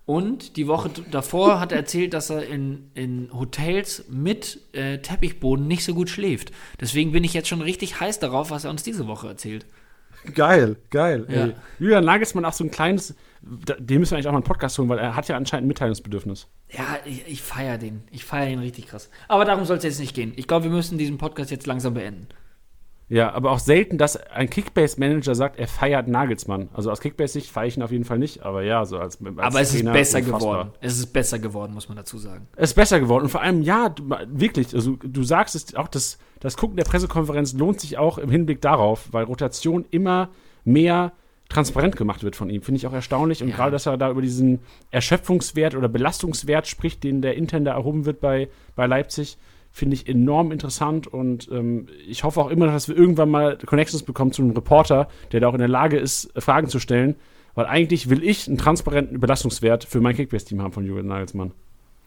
Und die Woche davor hat er erzählt, dass er in, in Hotels mit äh, Teppichboden nicht so gut schläft. Deswegen bin ich jetzt schon richtig heiß darauf, was er uns diese Woche erzählt. Geil, geil. Ja. Julian Nagelsmann auch so ein kleines, dem müssen wir eigentlich auch mal einen Podcast holen, weil er hat ja anscheinend ein Mitteilungsbedürfnis. Ja, ich, ich feiere den. Ich feiere ihn richtig krass. Aber darum soll es jetzt nicht gehen. Ich glaube, wir müssen diesen Podcast jetzt langsam beenden. Ja, aber auch selten, dass ein Kickbase-Manager sagt, er feiert Nagelsmann. Also aus Kickbase-Sicht feiere ich ihn auf jeden Fall nicht, aber ja, so als, als Aber es ist Trainer besser unfassbar. geworden. Es ist besser geworden, muss man dazu sagen. Es ist besser geworden. Und vor allem, ja, du, wirklich, also du sagst es auch, das, das Gucken der Pressekonferenz lohnt sich auch im Hinblick darauf, weil Rotation immer mehr transparent gemacht wird von ihm. Finde ich auch erstaunlich. Und Ja. gerade, dass er da über diesen Erschöpfungswert oder Belastungswert spricht, den der intern da erhoben wird bei, bei Leipzig, finde ich enorm interessant. Und ähm, ich hoffe auch immer, dass wir irgendwann mal Connections bekommen zu einem Reporter, der da auch in der Lage ist, Fragen zu stellen. Weil eigentlich will ich einen transparenten Belastungswert für mein Kickbase-Team haben von Julian Nagelsmann.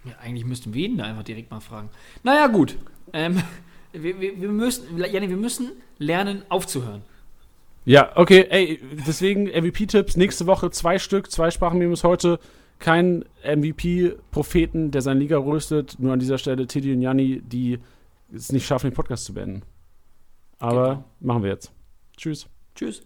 Ja, eigentlich müssten wir ihn da einfach direkt mal fragen. Naja, gut. Ähm, wir, wir, wir, müssen, Janni, wir müssen lernen, aufzuhören. Ja, okay, ey, deswegen MVP-Tipps nächste Woche zwei Stück, zwei Sprachenmemos heute. Kein MVP-Propheten, der seine Liga röstet. Nur an dieser Stelle Teddy und Janni, die es nicht schaffen, den Podcast zu beenden. Aber Genau. machen wir jetzt. Tschüss. Tschüss.